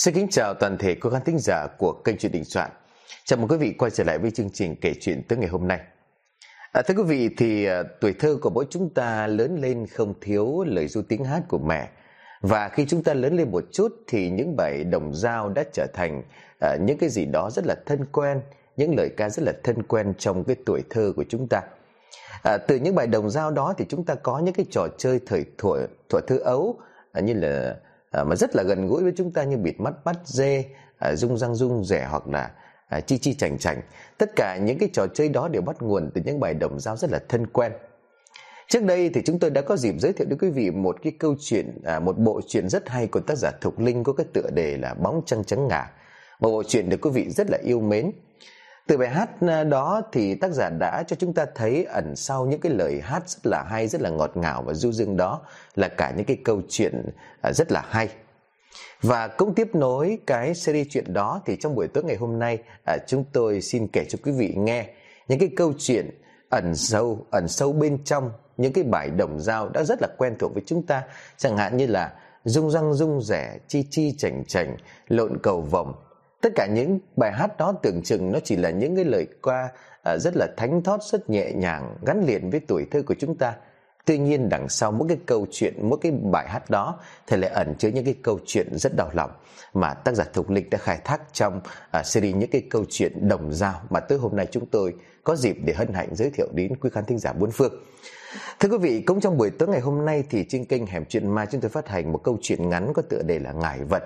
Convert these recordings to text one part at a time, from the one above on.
Xin kính chào toàn thể quý khán thính giả của kênh truyện Đình Soạn. Chào mừng quý vị quay trở lại với chương trình kể chuyện tới ngày hôm nay. À, thưa quý vị thì à, tuổi thơ của mỗi chúng ta lớn lên không thiếu lời du tiếng hát của mẹ và khi chúng ta lớn lên một chút thì những bài đồng dao đã trở thành à, những cái gì đó rất là thân quen, những lời ca rất là thân quen trong cái tuổi thơ của chúng ta. À, từ những bài đồng dao đó thì chúng ta có những cái trò chơi thời thuở thuở thơ ấu à, như là à, mà rất là gần gũi với chúng ta như bịt mắt bắt dê, à, rung răng rung rẻ hoặc là à, chi chi chành chành. Tất cả những cái trò chơi đó đều bắt nguồn từ những bài đồng dao rất là thân quen. Trước đây thì chúng tôi đã có dịp giới thiệu đến quý vị một cái câu chuyện, à, một bộ truyện rất hay của tác giả Thục Linh có cái tựa đề là Bóng trăng trắng ngà Một bộ truyện được quý vị rất là yêu mến. Từ bài hát à, đó thì tác giả đã cho chúng ta thấy ẩn sau những cái lời hát rất là hay, rất là ngọt ngào và du dương đó là cả những cái câu chuyện à, rất là hay. Và cũng tiếp nối cái series chuyện đó thì trong buổi tối ngày hôm nay à, chúng tôi xin kể cho quý vị nghe những cái câu chuyện ẩn sâu ẩn sâu bên trong những cái bài đồng dao đã rất là quen thuộc với chúng ta chẳng hạn như là rung răng rung rẻ chi chi chảnh chảnh lộn cầu vồng tất cả những bài hát đó tưởng chừng nó chỉ là những cái lời qua à, rất là thánh thót rất nhẹ nhàng gắn liền với tuổi thơ của chúng ta. Tuy nhiên đằng sau mỗi cái câu chuyện mỗi cái bài hát đó thì lại ẩn chứa những cái câu chuyện rất đau lòng mà tác giả thục linh đã khai thác trong à, series những cái câu chuyện đồng dao mà tới hôm nay chúng tôi có dịp để hân hạnh giới thiệu đến quý khán thính giả bốn phương. Thưa quý vị, cũng trong buổi tối ngày hôm nay thì trên kênh Hẻm Chuyện Mai chúng tôi phát hành một câu chuyện ngắn có tựa đề là Ngải Vật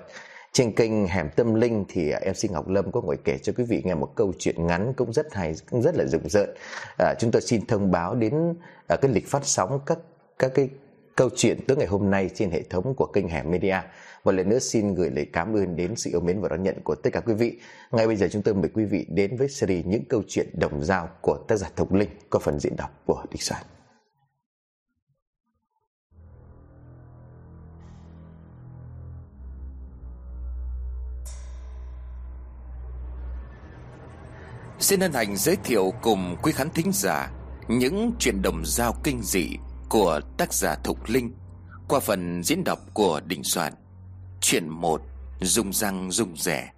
trên kênh Hẻm Tâm Linh thì à, MC Ngọc Lâm có ngồi kể cho quý vị nghe một câu chuyện ngắn cũng rất hay, cũng rất là rùng rợn. À, chúng tôi xin thông báo đến à, cái lịch phát sóng các các cái câu chuyện tới ngày hôm nay trên hệ thống của kênh Hẻm Media. Một lần nữa xin gửi lời cảm ơn đến sự yêu mến và đón nhận của tất cả quý vị. Ngay bây giờ chúng tôi mời quý vị đến với series những câu chuyện đồng dao của tác giả Thục Linh có phần diễn đọc của Địch Soạn. Xin hân hạnh giới thiệu cùng quý khán thính giả những chuyện đồng dao kinh dị của tác giả Thục Linh qua phần diễn đọc của Đình Soạn. Chuyện 1 Dung răng dung rẻ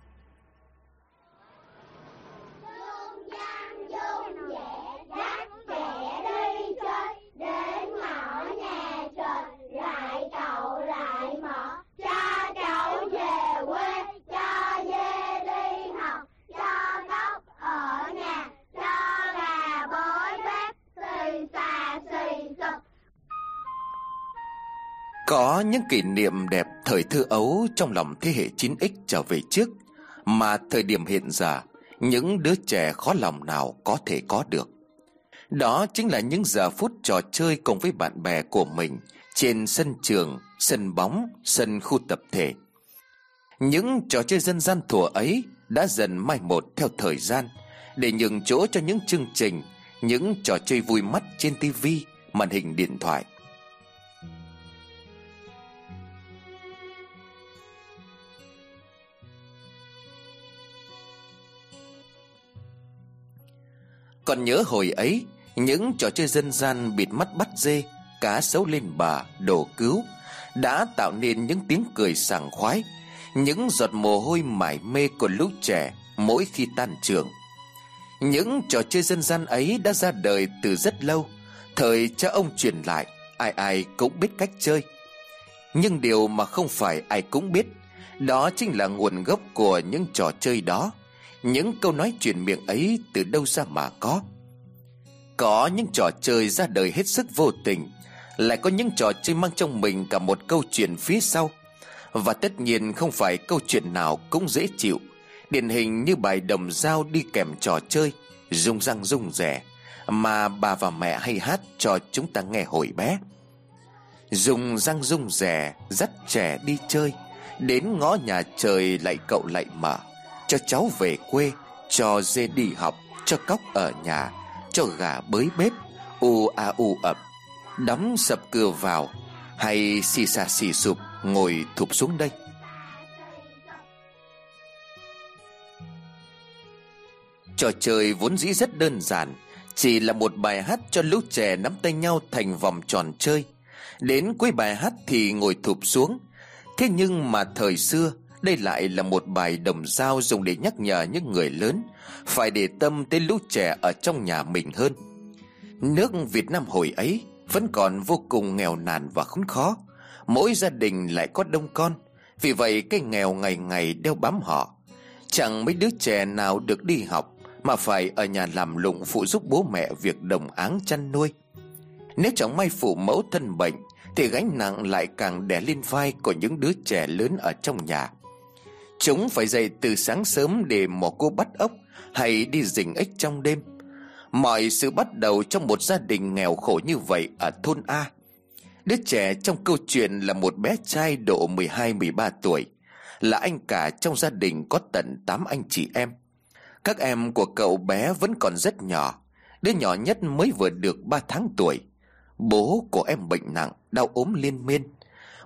Có những kỷ niệm đẹp thời thơ ấu trong lòng thế hệ 9X trở về trước Mà thời điểm hiện giờ những đứa trẻ khó lòng nào có thể có được. Đó chính là những giờ phút trò chơi cùng với bạn bè của mình Trên sân trường, sân bóng, sân khu tập thể. Những trò chơi dân gian thuở ấy đã dần mai một theo thời gian Để nhường chỗ cho những chương trình, những trò chơi vui mắt trên tivi, màn hình điện thoại. Còn nhớ hồi ấy, Những trò chơi dân gian bịt mắt bắt dê, Cá sấu lên bà Đổ cứu, Đã tạo nên những tiếng cười sảng khoái, Những giọt mồ hôi mải mê của lúc trẻ Mỗi khi tan trường. Những trò chơi dân gian ấy đã ra đời từ rất lâu, Thời cha ông truyền lại, Ai ai cũng biết cách chơi. Nhưng điều mà không phải ai cũng biết, Đó chính là nguồn gốc của những trò chơi đó những câu nói truyền miệng ấy từ đâu ra mà có? Có những trò chơi ra đời hết sức vô tình, Lại có những trò chơi mang trong mình cả một câu chuyện phía sau. Và tất nhiên không phải câu chuyện nào cũng dễ chịu. Điển hình như bài đồng dao đi kèm trò chơi, Rung răng rung rẻ Mà bà và mẹ hay hát cho chúng ta nghe hồi bé. Dùng răng rung rẻ Dắt trẻ đi chơi, Đến ngõ nhà trời lại cậu lại mở cho cháu về quê, Cho dê đi học, Cho cóc ở nhà, Cho gà bới bếp, U a u ập Đóng sập cửa vào, Hay xì xà xì sụp Ngồi thụp xuống đây. Trò chơi vốn dĩ rất đơn giản, Chỉ là một bài hát cho lũ trẻ nắm tay nhau thành vòng tròn chơi. Đến cuối bài hát thì ngồi thụp xuống. Thế nhưng mà thời xưa đây lại là một bài đồng dao dùng để nhắc nhở những người lớn, Phải để tâm tới lũ trẻ ở trong nhà mình hơn. Nước Việt Nam hồi ấy Vẫn còn vô cùng nghèo nàn và khốn khó. Mỗi gia đình lại có đông con, Vì vậy cái nghèo ngày ngày đeo bám họ. Chẳng mấy đứa trẻ nào được đi học Mà phải ở nhà làm lụng phụ giúp bố mẹ việc đồng áng chăn nuôi. Nếu chẳng may phụ mẫu thân bệnh, Thì gánh nặng lại càng đè lên vai của những đứa trẻ lớn ở trong nhà. Chúng phải dậy từ sáng sớm để mò cô bắt ốc Hay đi rình ếch trong đêm. Mọi sự bắt đầu trong một gia đình nghèo khổ như vậy ở thôn A. Đứa trẻ trong câu chuyện là một bé trai độ 12-13 tuổi Là anh cả trong gia đình có tận 8 anh chị em. Các em của cậu bé vẫn còn rất nhỏ Đứa nhỏ nhất mới vừa được 3 tháng tuổi. Bố của em bệnh nặng, đau ốm liên miên.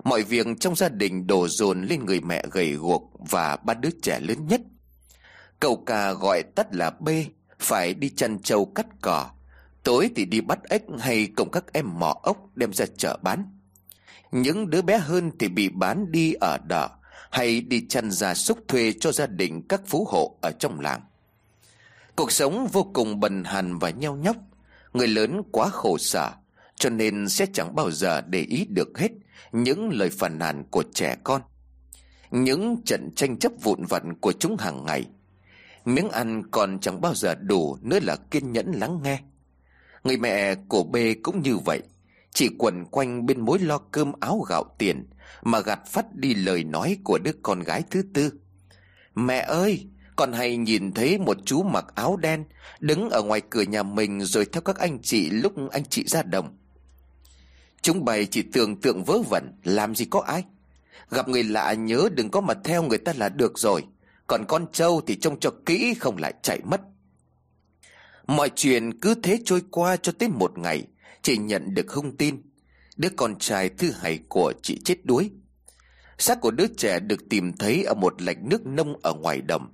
Mọi việc trong gia đình đổ dồn lên người mẹ gầy guộc và ba đứa trẻ lớn nhất. Cậu cả gọi tắt là B, Phải đi chăn trâu cắt cỏ. Tối thì đi bắt ếch hay cùng các em mò ốc đem ra chợ bán. Những đứa bé hơn thì bị bán đi ở đỏ Hay đi chăn gia súc thuê cho gia đình các phú hộ ở trong làng. Cuộc sống vô cùng bần hàn và nheo nhóc. Người lớn quá khổ sở, Cho nên sẽ chẳng bao giờ để ý được hết. Những lời phàn nàn của trẻ con, Những trận tranh chấp vụn vặt của chúng hàng ngày. Miếng ăn còn chẳng bao giờ đủ Nữa là kiên nhẫn lắng nghe. Người mẹ của B cũng như vậy, Chỉ quẩn quanh bên mối lo cơm áo gạo tiền Mà gạt phát đi lời nói của đứa con gái thứ tư. Mẹ ơi, Con hay nhìn thấy một chú mặc áo đen Đứng ở ngoài cửa nhà mình Rồi theo các anh chị lúc anh chị ra đồng. Chúng bày chỉ tưởng tượng vớ vẩn, Làm gì có ai. Gặp người lạ nhớ đừng có mà theo người ta là được rồi. Còn con trâu thì trông cho kỹ không lại chạy mất. Mọi chuyện cứ thế trôi qua cho tới một ngày Chị nhận được thông tin. Đứa con trai thứ hai của chị chết đuối. Xác của đứa trẻ được tìm thấy ở một lạch nước nông ở ngoài đồng.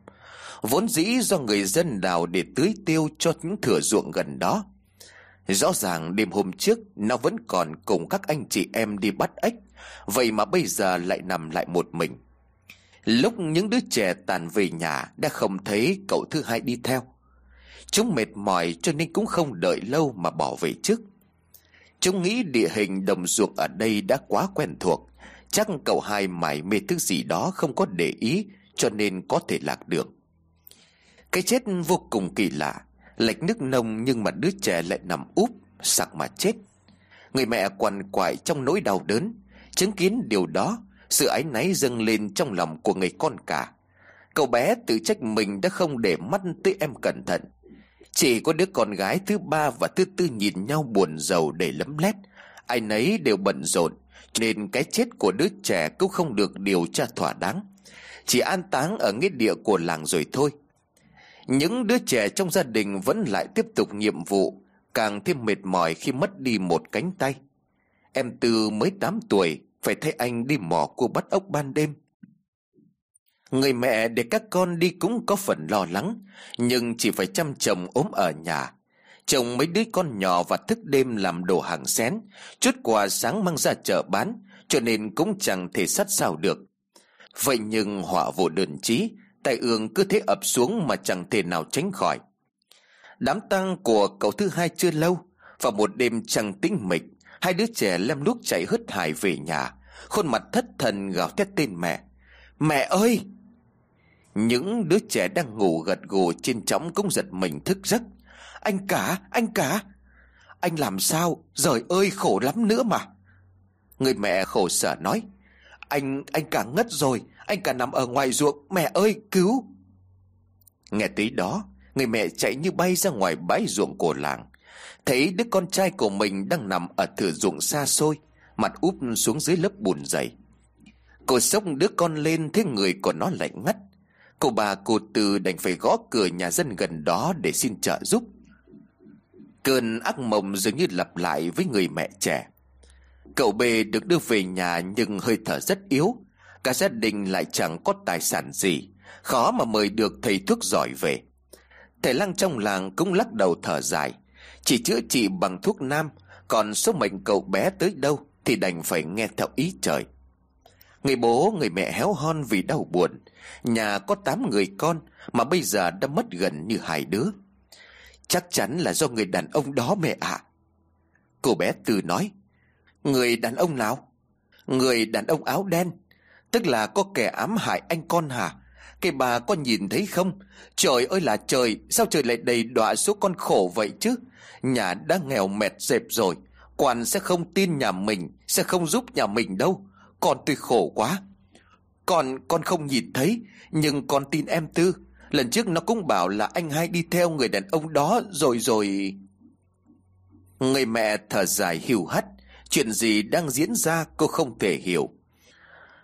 Vốn dĩ do người dân đào để tưới tiêu cho những thửa ruộng gần đó. Rõ ràng đêm hôm trước, nó vẫn còn cùng các anh chị em đi bắt ếch. Vậy mà bây giờ lại nằm lại một mình. Lúc những đứa trẻ tàn về nhà đã không thấy cậu thứ hai đi theo. Chúng mệt mỏi cho nên cũng không đợi lâu mà bỏ về trước. Chúng nghĩ địa hình đồng ruộng ở đây đã quá quen thuộc. Chắc cậu hai mải mê thứ gì đó không có để ý, Cho nên có thể lạc đường. Cái chết vô cùng kỳ lạ. Lệch nước nông nhưng mà đứa trẻ lại nằm úp, Sặc mà chết. Người mẹ quằn quại trong nỗi đau đớn, Chứng kiến điều đó, Sự áy náy dâng lên trong lòng của người con cả. Cậu bé tự trách mình đã không để mắt tới em cẩn thận. Chỉ có đứa con gái thứ ba và thứ tư nhìn nhau buồn rầu để lấm lét. Ai nấy đều bận rộn, Nên cái chết của đứa trẻ cũng không được điều tra thỏa đáng. Chỉ an táng ở nghĩa địa của làng rồi thôi. Những đứa trẻ trong gia đình vẫn lại tiếp tục nhiệm vụ, Càng thêm mệt mỏi khi mất đi một cánh tay. Em Tư mới 8 tuổi, Phải thấy anh đi mò cua bắt ốc ban đêm. Người mẹ để các con đi cũng có phần lo lắng, Nhưng chỉ phải chăm chồng ốm ở nhà. Chồng mấy đứa con nhỏ và thức đêm làm đồ hàng xén, Chút quà sáng mang ra chợ bán, Cho nên cũng chẳng thể sát sao được. Vậy nhưng họa vô đơn chí tay ương cứ thế ập xuống mà chẳng thể nào tránh khỏi. Đám tang của cậu thứ hai chưa lâu Vào một đêm trăng tĩnh mịch Hai đứa trẻ lem lúc chạy hớt hải về nhà. Khuôn mặt thất thần gào thét tên mẹ. Mẹ ơi! Những đứa trẻ đang ngủ gật gù trên chõng cũng giật mình thức giấc. Anh cả, anh cả! Anh làm sao, giời ơi khổ lắm nữa mà! Người mẹ khổ sở nói. Anh, anh cả ngất rồi. Anh cả nằm ở ngoài ruộng. Mẹ ơi, cứu. Nghe tới đó Người mẹ chạy như bay ra ngoài bãi ruộng của làng. Thấy đứa con trai của mình đang nằm ở thửa ruộng xa xôi Mặt úp xuống dưới lớp bùn dày. Cô sốc đứa con lên Thấy người của nó lạnh ngắt. Cô bà cô từ đành phải gõ cửa nhà dân gần đó để xin trợ giúp. Cơn ác mộng dường như lặp lại với người mẹ trẻ. Cậu B được đưa về nhà nhưng hơi thở rất yếu. Cả gia đình lại chẳng có tài sản gì. Khó mà mời được thầy thuốc giỏi về. Thầy lăng trong làng cũng lắc đầu thở dài. Chỉ chữa trị bằng thuốc nam, Còn số mệnh cậu bé tới đâu Thì đành phải nghe theo ý trời. Người bố, người mẹ héo hon vì đau buồn. Nhà có tám người con Mà bây giờ đã mất gần như hai đứa. Chắc chắn là do người đàn ông đó mẹ ạ. Cô bé Tư nói Người đàn ông nào? Người đàn ông áo đen, Tức là có kẻ ám hại anh con hả? Cái bà có nhìn thấy không? Trời ơi là trời, Sao trời lại đầy đọa số con khổ vậy chứ? Nhà đã nghèo mệt dẹp rồi, Quan sẽ không tin nhà mình, Sẽ không giúp nhà mình đâu. Con tôi khổ quá. Con con không nhìn thấy, Nhưng con tin em Tư. Lần trước nó cũng bảo là anh hai đi theo người đàn ông đó Rồi rồi. Người mẹ thở dài hiu hắt. Chuyện gì đang diễn ra cô không thể hiểu.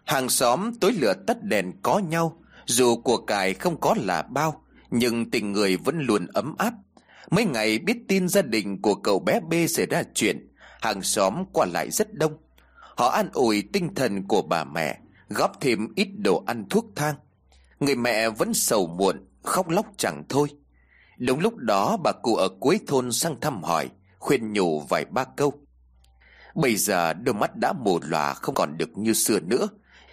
Hàng xóm tối lửa tắt đèn có nhau, Dù của cải không có là bao, Nhưng tình người vẫn luôn ấm áp. Mấy ngày biết tin gia đình của cậu bé B xảy ra chuyện, Hàng xóm qua lại rất đông. Họ an ủi tinh thần của bà mẹ, Góp thêm ít đồ ăn thuốc thang. Người mẹ vẫn sầu muộn, Khóc lóc chẳng thôi. Đúng lúc đó, bà cụ ở cuối thôn sang thăm hỏi, Khuyên nhủ vài ba câu. Bây giờ đôi mắt đã mù lòa Không còn được như xưa nữa.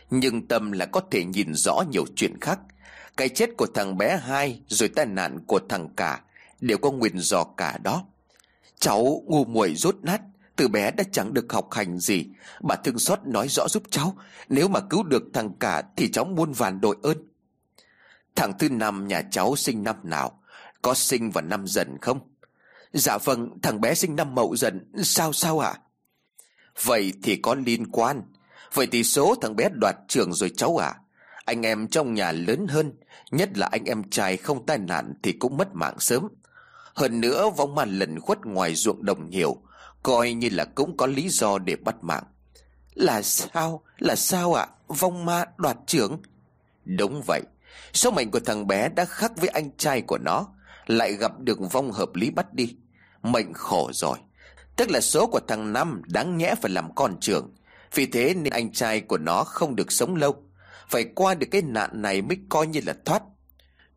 Nhưng tâm là có thể nhìn rõ nhiều chuyện khác. Cái chết của thằng bé hai, Rồi tai nạn của thằng cả, Đều có nguyên do cả đó. Cháu ngu muội rốt nát, Từ bé đã chẳng được học hành gì. Bà thương xót nói rõ giúp cháu, Nếu mà cứu được thằng cả Thì cháu muôn vàn đội ơn. Thằng thứ năm nhà cháu sinh năm nào, Có sinh vào năm dần không? Dạ vâng thằng bé sinh năm mậu dần, Sao sao ạ? Vậy thì có liên quan. Vậy thì số thằng bé đoạt trường rồi cháu à Anh em trong nhà lớn hơn, Nhất là anh em trai không tai nạn Thì cũng mất mạng sớm. Hơn nữa, vong ma lần khuất ngoài ruộng đồng nhiều Coi như là cũng có lý do để bắt mạng. Là sao? Là sao ạ? Vong ma đoạt trưởng Đúng vậy. Số mệnh của thằng bé đã khác với anh trai của nó, Lại gặp được vong hợp lý bắt đi. Mệnh khổ rồi. Tức là số của thằng Năm đáng nhẽ phải làm con trưởng. Vì thế nên anh trai của nó không được sống lâu. Phải qua được cái nạn này mới coi như là thoát.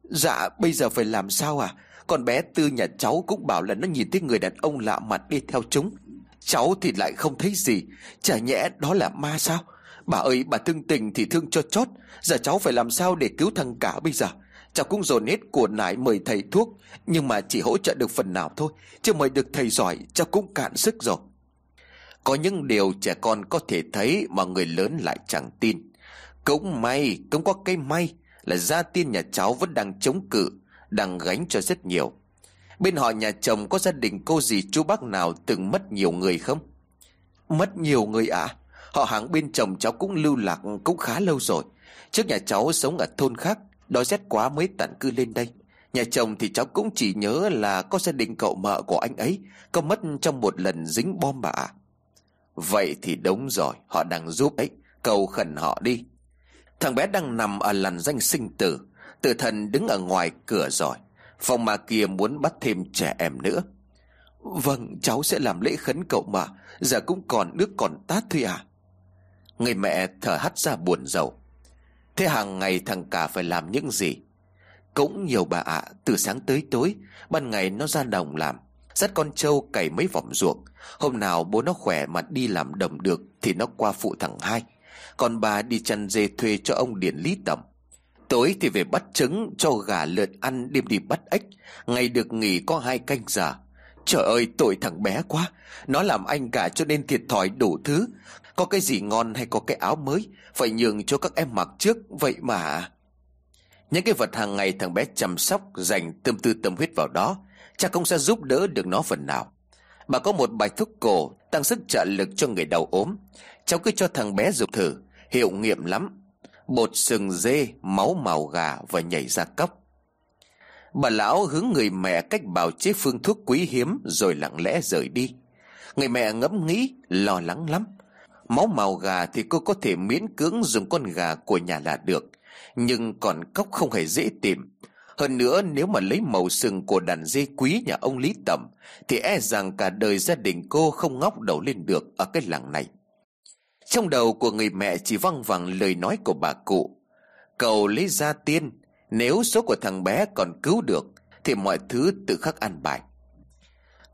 Dạ bây giờ phải làm sao à? Con bé Tư nhà cháu cũng bảo là nó nhìn thấy người đàn ông lạ mặt đi theo chúng. Cháu thì lại không thấy gì. Chả nhẽ đó là ma sao? Bà ơi, bà thương tình thì thương cho chót. Giờ cháu phải làm sao để cứu thằng cả bây giờ? Cháu cũng dồn hết của nải mời thầy thuốc, Nhưng mà chỉ hỗ trợ được phần nào thôi, Chứ mời được thầy giỏi, cháu cũng cạn sức rồi. Có những điều trẻ con có thể thấy Mà người lớn lại chẳng tin. Cũng may, Cũng có cái may Là gia tiên nhà cháu vẫn đang chống cự, Đang gánh cho rất nhiều. Bên họ nhà chồng có gia đình cô gì chú bác nào Từng mất nhiều người không? Mất nhiều người ạ? À? Họ hàng bên chồng cháu cũng lưu lạc cũng khá lâu rồi. Trước nhà cháu sống ở thôn khác Đói rét quá mới tận cư lên đây. Nhà chồng thì cháu cũng chỉ nhớ là Có gia đình cậu mợ của anh ấy, Có mất trong một lần dính bom bà Vậy thì đúng rồi, Họ đang giúp ấy. Cầu khẩn họ đi. Thằng bé đang nằm ở làn danh sinh tử. Tử thần đứng ở ngoài cửa rồi. Phòng mà kia muốn bắt thêm trẻ em nữa. Vâng cháu sẽ làm lễ khấn cậu mà. Giờ cũng còn nước còn tát thôi à. Người mẹ thở hắt ra buồn rầu. Thế hàng ngày thằng cả phải làm những gì? Cũng nhiều bà ạ, Từ sáng tới tối, Ban ngày nó ra đồng làm, Dắt con trâu cày mấy vòng ruộng. Hôm nào bố nó khỏe mà đi làm đồng được Thì nó qua phụ thằng hai. Còn bà đi chăn dê thuê cho ông Điền Lý Tầm. Tối thì về bắt trứng Cho gà lợn ăn đêm đi bắt ếch. Ngày được nghỉ có hai canh giờ. Trời ơi, tội thằng bé quá. Nó làm anh cả cho nên thiệt thòi đủ thứ. Có cái gì ngon hay có cái áo mới Phải nhường cho các em mặc trước Vậy mà. Những cái vật hàng ngày thằng bé chăm sóc Dành tâm tư tâm huyết vào đó Chắc cũng sẽ giúp đỡ được nó phần nào. Bà có một bài thuốc cổ Tăng sức trợ lực cho người đau ốm. Cháu cứ cho thằng bé dùng thử Hiệu nghiệm lắm. Bột sừng dê, máu màu gà và nhảy ra cốc. Bà lão hướng người mẹ cách bào chế phương thuốc quý hiếm Rồi lặng lẽ rời đi. Người mẹ ngẫm nghĩ lo lắng lắm. Máu màu gà thì cô có thể miễn cưỡng dùng con gà của nhà là được, Nhưng còn cốc không hề dễ tìm. Hơn nữa, nếu mà lấy màu sừng của đàn dê quý nhà ông Lý Tẩm, Thì e rằng cả đời gia đình cô không ngóc đầu lên được ở cái làng này. Trong đầu của người mẹ chỉ văng vẳng lời nói của bà cụ Cầu lấy ra tiên, nếu số của thằng bé còn cứu được, Thì mọi thứ tự khắc an bài.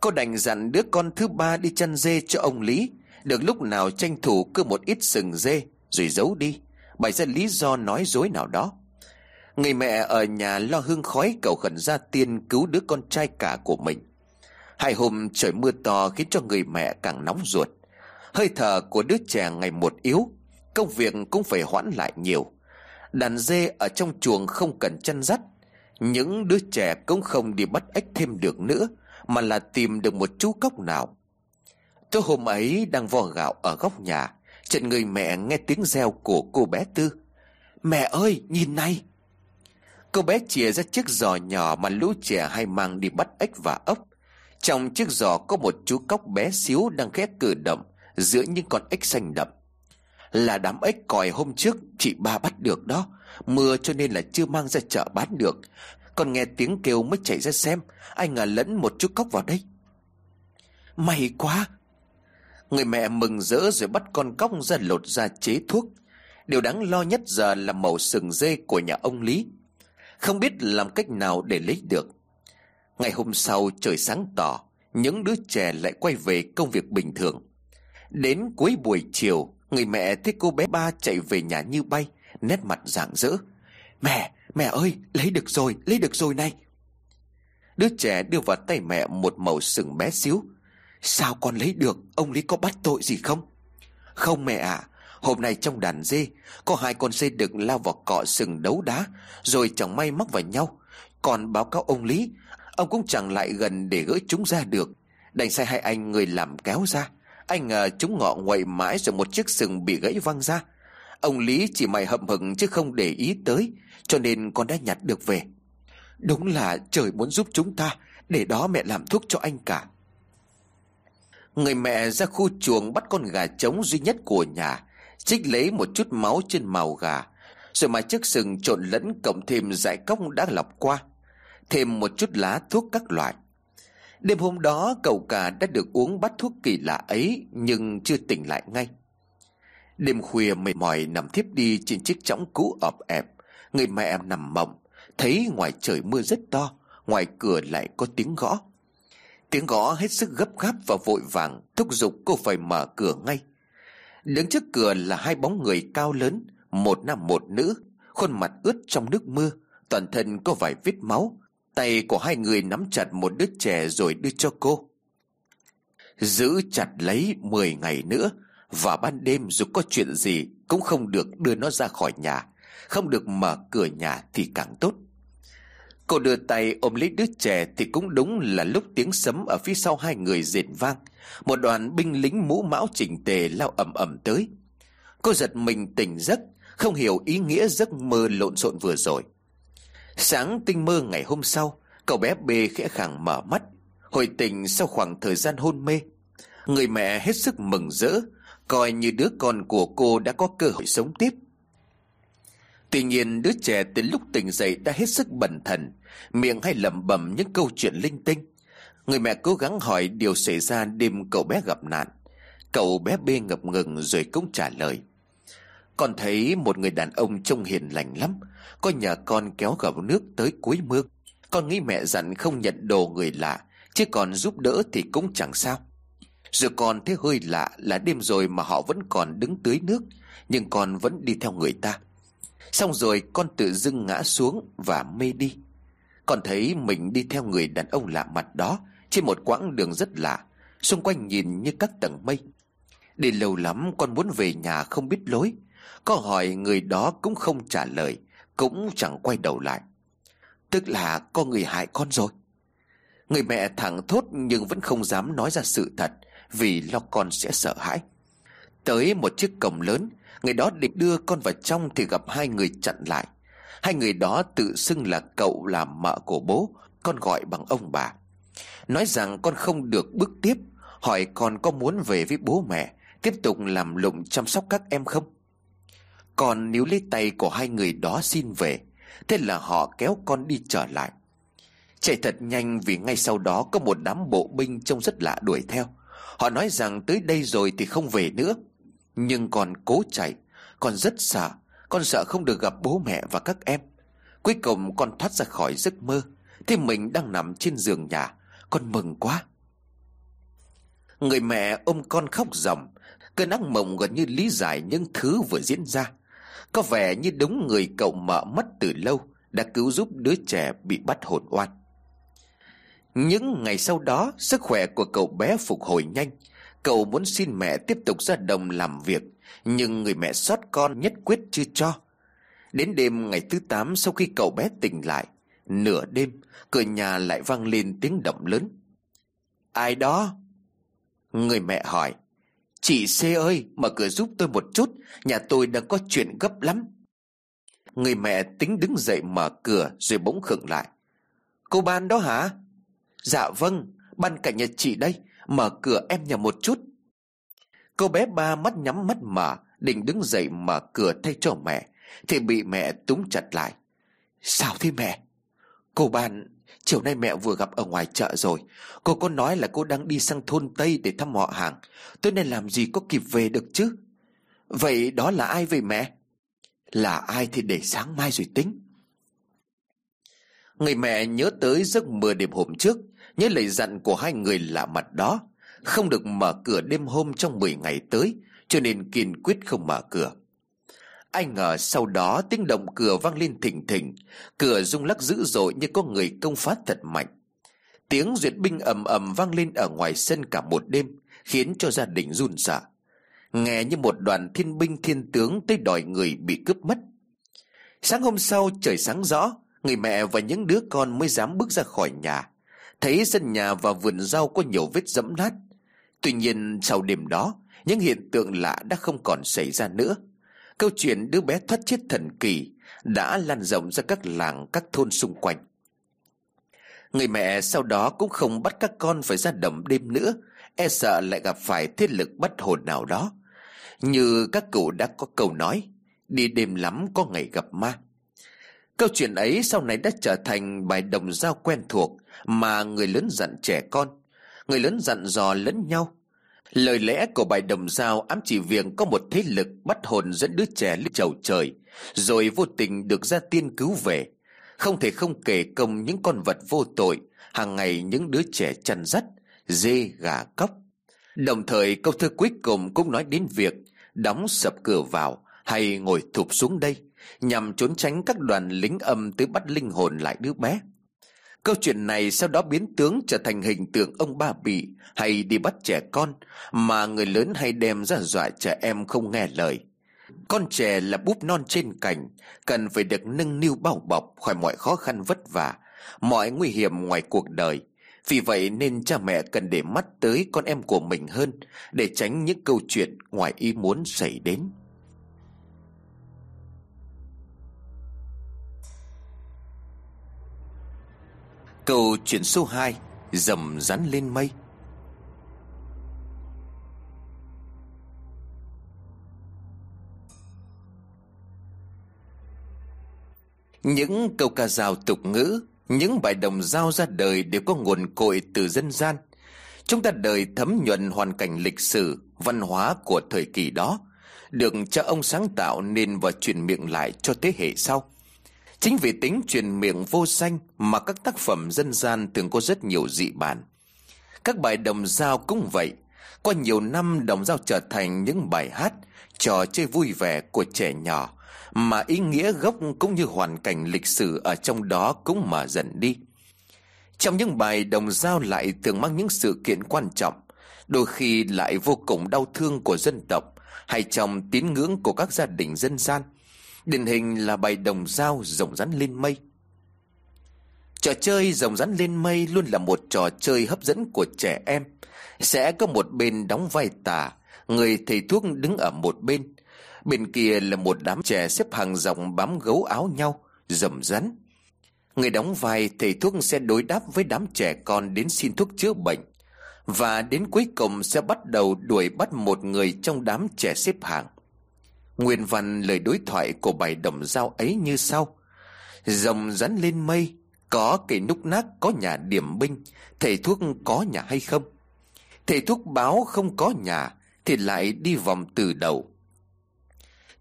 Cô đành dặn đứa con thứ ba đi chăn dê cho ông Lý được lúc nào tranh thủ cứ một ít sừng dê, Rồi giấu đi. Bày ra lý do nói dối nào đó. Người mẹ ở nhà lo hương khói cầu khẩn ra tiên cứu đứa con trai cả của mình. Hai hôm trời mưa to khiến cho người mẹ càng nóng ruột. Hơi thở của đứa trẻ ngày một yếu, Công việc cũng phải hoãn lại nhiều. Đàn dê ở trong chuồng không cần chăn dắt. Những đứa trẻ cũng không đi bắt ếch thêm được nữa, Mà là tìm được một chú cốc nào. Tối hôm ấy đang vo gạo ở góc nhà Trận người mẹ nghe tiếng reo của cô bé Tư. Mẹ ơi, nhìn này. Cô bé chìa ra chiếc giò nhỏ mà lũ trẻ hay mang đi bắt ếch và ốc. Trong chiếc giò có một chú cóc bé xíu đang khẽ cử động Giữa những con ếch xanh đậm. Là đám ếch còi hôm trước chị ba bắt được đó. Mưa cho nên là chưa mang ra chợ bán được. Còn nghe tiếng kêu mới chạy ra xem. Ai ngờ lẫn một chú cóc vào đây. May quá Người mẹ mừng rỡ rồi bắt con cóc ra lột ra chế thuốc. Điều đáng lo nhất giờ là màu sừng dê của nhà ông Lý. Không biết làm cách nào để lấy được. Ngày hôm sau trời sáng tỏ Những đứa trẻ lại quay về công việc bình thường. Đến cuối buổi chiều Người mẹ thấy cô bé ba chạy về nhà như bay Nét mặt rạng rỡ. Mẹ, mẹ ơi, lấy được rồi, lấy được rồi này. Đứa trẻ đưa vào tay mẹ một màu sừng bé xíu. Sao con lấy được? Ông Lý có bắt tội gì không? Không mẹ ạ. Hôm nay trong đàn dê, Có hai con dê đực lao vào cọ sừng đấu đá, Rồi chẳng may mắc vào nhau. Còn báo cáo ông Lý, Ông cũng chẳng lại gần để gỡ chúng ra được. Đành sai hai anh người làm kéo ra. Anh ngờ chúng ngọ ngoậy mãi Rồi một chiếc sừng bị gãy văng ra. Ông Lý chỉ mày hậm hực chứ không để ý tới, Cho nên con đã nhặt được về. Đúng là trời muốn giúp chúng ta, Để đó mẹ làm thuốc cho anh cả. Người mẹ ra khu chuồng bắt con gà trống duy nhất của nhà, Trích lấy một chút máu trên màu gà, Rồi mà chiếc sừng trộn lẫn cộng thêm dải cốc đã lọc qua, Thêm một chút lá thuốc các loại. Đêm hôm đó, cậu cả đã được uống bát thuốc kỳ lạ ấy, Nhưng chưa tỉnh lại ngay. Đêm khuya mệt mỏi nằm thiếp đi trên chiếc chõng cũ ọp ẹp, Người mẹ nằm mộng, Thấy ngoài trời mưa rất to, Ngoài cửa lại có tiếng gõ. Tiếng gõ hết sức gấp gáp và vội vàng, Thúc giục cô phải mở cửa ngay. Đứng trước cửa là hai bóng người cao lớn, Một nam một nữ, Khuôn mặt ướt trong nước mưa, Toàn thân có vài vết máu. Tay của hai người nắm chặt một đứa trẻ rồi đưa cho cô. Giữ chặt lấy 10 ngày nữa Và ban đêm dù có chuyện gì Cũng không được đưa nó ra khỏi nhà. Không được mở cửa nhà thì càng tốt. Cô đưa tay ôm lấy đứa trẻ Thì cũng đúng là lúc tiếng sấm Ở phía sau hai người rền vang. Một đoàn binh lính mũ mão chỉnh tề lao ầm ầm tới. Cô giật mình tỉnh giấc, Không hiểu ý nghĩa giấc mơ lộn xộn vừa rồi. Sáng tinh mơ ngày hôm sau, Cậu bé bê khẽ khàng mở mắt. Hồi tỉnh sau khoảng thời gian hôn mê, Người mẹ hết sức mừng rỡ, Coi như đứa con của cô đã có cơ hội sống tiếp. Tuy nhiên đứa trẻ từ lúc tỉnh dậy đã hết sức bẩn thần Miệng hay lẩm bẩm những câu chuyện linh tinh. Người mẹ cố gắng hỏi điều xảy ra đêm cậu bé gặp nạn. Cậu bé bê ngập ngừng rồi cũng trả lời. Con thấy một người đàn ông trông hiền lành lắm. Có nhà con kéo gạo nước tới cuối mương. Con nghĩ mẹ dặn không nhận đồ người lạ, Chứ còn giúp đỡ thì cũng chẳng sao. Rồi con thấy hơi lạ là đêm rồi mà họ vẫn còn đứng tưới nước, Nhưng con vẫn đi theo người ta. Xong rồi con tự dưng ngã xuống và mê đi. Con thấy mình đi theo người đàn ông lạ mặt đó, Trên một quãng đường rất lạ, Xung quanh nhìn như các tầng mây. Đi lâu lắm, con muốn về nhà không biết lối. Có hỏi người đó cũng không trả lời, Cũng chẳng quay đầu lại. Tức là có người hại con rồi. Người mẹ thẳng thốt nhưng vẫn không dám nói ra sự thật, Vì lo con sẽ sợ hãi. Tới một chiếc cổng lớn, Người đó định đưa con vào trong thì gặp hai người chặn lại. Hai người đó tự xưng là cậu là mợ của bố, Con gọi bằng ông bà. Nói rằng con không được bước tiếp, Hỏi con có muốn về với bố mẹ, Tiếp tục làm lụng chăm sóc các em không? Còn nếu lấy tay của hai người đó xin về, Thế là họ kéo con đi trở lại. Chạy thật nhanh vì ngay sau đó có một đám bộ binh trông rất lạ đuổi theo. Họ nói rằng tới đây rồi thì không về nữa. Nhưng còn cố chạy còn rất sợ. Con sợ không được gặp bố mẹ và các em. Cuối cùng con thoát ra khỏi giấc mơ. Thì mình đang nằm trên giường nhà. Con mừng quá. Người mẹ ôm con khóc ròng. Cơn ác mộng gần như lý giải những thứ vừa diễn ra. Có vẻ như đúng người cậu mợ mất từ lâu Đã cứu giúp đứa trẻ bị bắt hồn oan. Những ngày sau đó, Sức khỏe của cậu bé phục hồi nhanh. Cậu muốn xin mẹ tiếp tục ra đồng làm việc. Nhưng người mẹ xót con nhất quyết chưa cho. Đến đêm ngày thứ 8 sau khi cậu bé tỉnh lại, Nửa đêm, Cửa nhà lại vang lên tiếng động lớn. Ai đó? Người mẹ hỏi. Chị C ơi, mở cửa giúp tôi một chút, Nhà tôi đang có chuyện gấp lắm. Người mẹ tính đứng dậy mở cửa Rồi bỗng khựng lại. Cô ban đó hả? Dạ vâng Ban cả nhà chị đây, Mở cửa em nhà một chút. Cô bé ba mắt nhắm mắt mở Định đứng dậy mở cửa thay cho mẹ, Thì bị mẹ túng chặt lại. Sao thế mẹ? Cô bạn Chiều nay mẹ vừa gặp ở ngoài chợ rồi. Cô có nói là cô đang đi sang thôn Tây để thăm họ hàng. Tôi nên làm gì có kịp về được chứ? Vậy đó là ai vậy mẹ? Là ai thì để sáng mai rồi tính. Người mẹ nhớ tới giấc mưa đêm hôm trước, Nhớ lời dặn của hai người lạ mặt đó. Không được mở cửa đêm hôm trong 10 ngày tới, Cho nên kiên quyết không mở cửa. Ai ngờ sau đó tiếng động cửa vang lên thình thình Cửa rung lắc dữ dội như có người công phá thật mạnh. Tiếng duyệt binh ầm ầm vang lên ở ngoài sân cả một đêm, Khiến cho gia đình run sợ. Nghe như một đoàn thiên binh thiên tướng tới đòi người bị cướp mất. Sáng hôm sau trời sáng rõ, Người mẹ và những đứa con mới dám bước ra khỏi nhà. Thấy sân nhà và vườn rau có nhiều vết dẫm nát Tuy nhiên sau đêm đó, Những hiện tượng lạ đã không còn xảy ra nữa. Câu chuyện đứa bé thoát chết thần kỳ Đã lan rộng ra các làng, các thôn xung quanh. Người mẹ sau đó cũng không bắt các con phải ra đồng đêm nữa E sợ lại gặp phải thế lực bất hồn nào đó. Như các cụ đã có câu nói, Đi đêm lắm có ngày gặp ma. Câu chuyện ấy sau này đã trở thành bài đồng giao quen thuộc Mà người lớn dặn trẻ con. Người lớn dặn dò lẫn nhau. Lời lẽ của bài đồng giao ám chỉ việc có một thế lực bắt hồn dẫn đứa trẻ lên chầu trời Rồi vô tình được gia tiên cứu về. Không thể không kể công những con vật vô tội hàng ngày những đứa trẻ chăn dắt Dê, gà, cóc. Đồng thời câu thơ cuối cùng cũng nói đến việc Đóng sập cửa vào hay ngồi thụp xuống đây Nhằm trốn tránh các đoàn lính âm tới bắt linh hồn lại đứa bé. Câu chuyện này sau đó biến tướng trở thành hình tượng ông ba bị hay đi bắt trẻ con mà người lớn hay đem ra dọa trẻ em không nghe lời. Con trẻ là búp non trên cành, cần phải được nâng niu bao bọc khỏi mọi khó khăn vất vả, mọi nguy hiểm ngoài cuộc đời. Vì vậy nên cha mẹ cần để mắt tới con em của mình hơn để tránh những câu chuyện ngoài ý muốn xảy đến. Câu chuyện số 2 Dầm rắn lên mây. Những câu ca dao tục ngữ Những bài đồng giao ra đời đều có nguồn cội từ dân gian. Chúng ta đời thấm nhuận hoàn cảnh lịch sử, văn hóa của thời kỳ đó Được cha ông sáng tạo nên và truyền miệng lại cho thế hệ sau. Chính vì tính truyền miệng vô danh mà các tác phẩm dân gian thường có rất nhiều dị bản. Các bài đồng dao cũng vậy. Qua nhiều năm đồng dao trở thành những bài hát, trò chơi vui vẻ của trẻ nhỏ mà ý nghĩa gốc cũng như hoàn cảnh lịch sử ở trong đó cũng mà dần đi. Trong những bài đồng dao lại thường mang những sự kiện quan trọng, đôi khi lại vô cùng đau thương của dân tộc hay trong tín ngưỡng của các gia đình dân gian – Điển hình là bài đồng dao rồng rắn lên mây. Trò chơi rồng rắn lên mây luôn là một trò chơi hấp dẫn của trẻ em. Sẽ có một bên đóng vai tà, Người thầy thuốc đứng ở một bên. Bên kia là một đám trẻ xếp hàng dòng bám gấu áo nhau Rầm rắn. Người đóng vai thầy thuốc sẽ đối đáp với đám trẻ con đến xin thuốc chữa bệnh. Và đến cuối cùng sẽ bắt đầu đuổi bắt một người trong đám trẻ xếp hàng. Nguyên văn lời đối thoại của bài đồng giao ấy như sau. Rồng rắn lên mây, Có cây núc nát có nhà điểm binh, Thầy thuốc có nhà hay không? Thầy thuốc báo không có nhà Thì lại đi vòng từ đầu.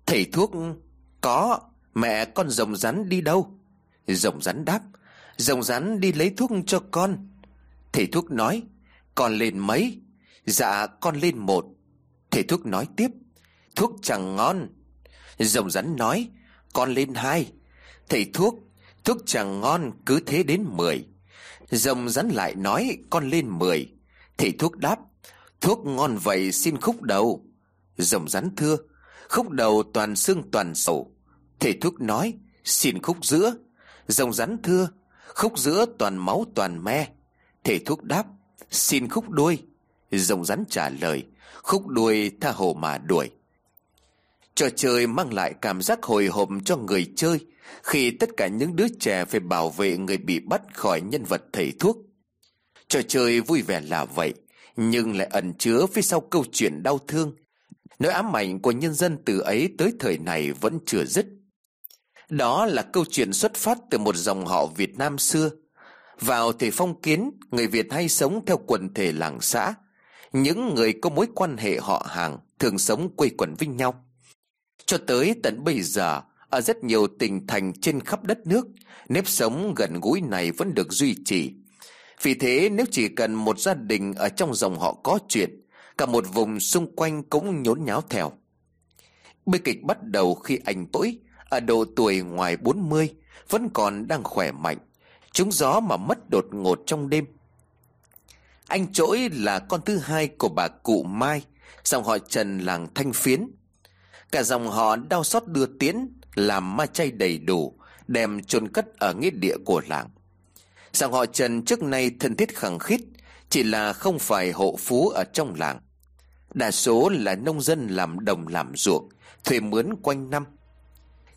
Thầy thuốc, có, Mẹ con rồng rắn đi đâu? Rồng rắn đáp, Rồng rắn đi lấy thuốc cho con. Thầy thuốc nói, Con lên mấy? Dạ con lên một. Thầy thuốc nói tiếp Thuốc chẳng ngon. Rồng rắn nói, Con lên hai. Thầy thuốc Thuốc chẳng ngon cứ thế đến mười. Rồng rắn lại nói, con lên mười. Thầy thuốc đáp, Thuốc ngon vậy xin khúc đầu. Rồng rắn thưa, Khúc đầu toàn xương toàn sầu Thầy thuốc nói, Xin khúc giữa. Rồng rắn thưa, Khúc giữa toàn máu toàn me. Thầy thuốc đáp, Xin khúc đuôi. Rồng rắn trả lời, Khúc đuôi tha hồ mà đuổi. Trò chơi mang lại cảm giác hồi hộp cho người chơi Khi tất cả những đứa trẻ phải bảo vệ người bị bắt khỏi nhân vật thầy thuốc. Trò chơi vui vẻ là vậy Nhưng lại ẩn chứa phía sau câu chuyện đau thương. Nỗi ám ảnh của nhân dân từ ấy tới thời này vẫn chưa dứt. Đó là câu chuyện xuất phát từ một dòng họ Việt Nam xưa. Vào thời phong kiến, người Việt hay sống theo quần thể làng xã. Những người có mối quan hệ họ hàng thường sống quây quần với nhau cho tới tận bây giờ, ở rất nhiều tỉnh thành trên khắp đất nước, nếp sống gần gũi này vẫn được duy trì. Vì thế nếu chỉ cần một gia đình ở trong dòng họ có chuyện, cả một vùng xung quanh cũng nhốn nháo theo. Bi kịch bắt đầu khi anh tối, ở độ tuổi ngoài 40, vẫn còn đang khỏe mạnh, trúng gió mà mất đột ngột trong đêm. Anh Chỗi là con thứ hai của bà cụ Mai, dòng họ Trần làng Thanh Phiến, Cả dòng họ đau xót đưa tiến Làm ma chay đầy đủ, Đem chôn cất ở nghĩa địa của làng. Dòng họ Trần trước nay thân thiết khẳng khít, Chỉ là không phải hộ phú ở trong làng. Đa số là nông dân làm đồng làm ruộng, Thuê mướn quanh năm.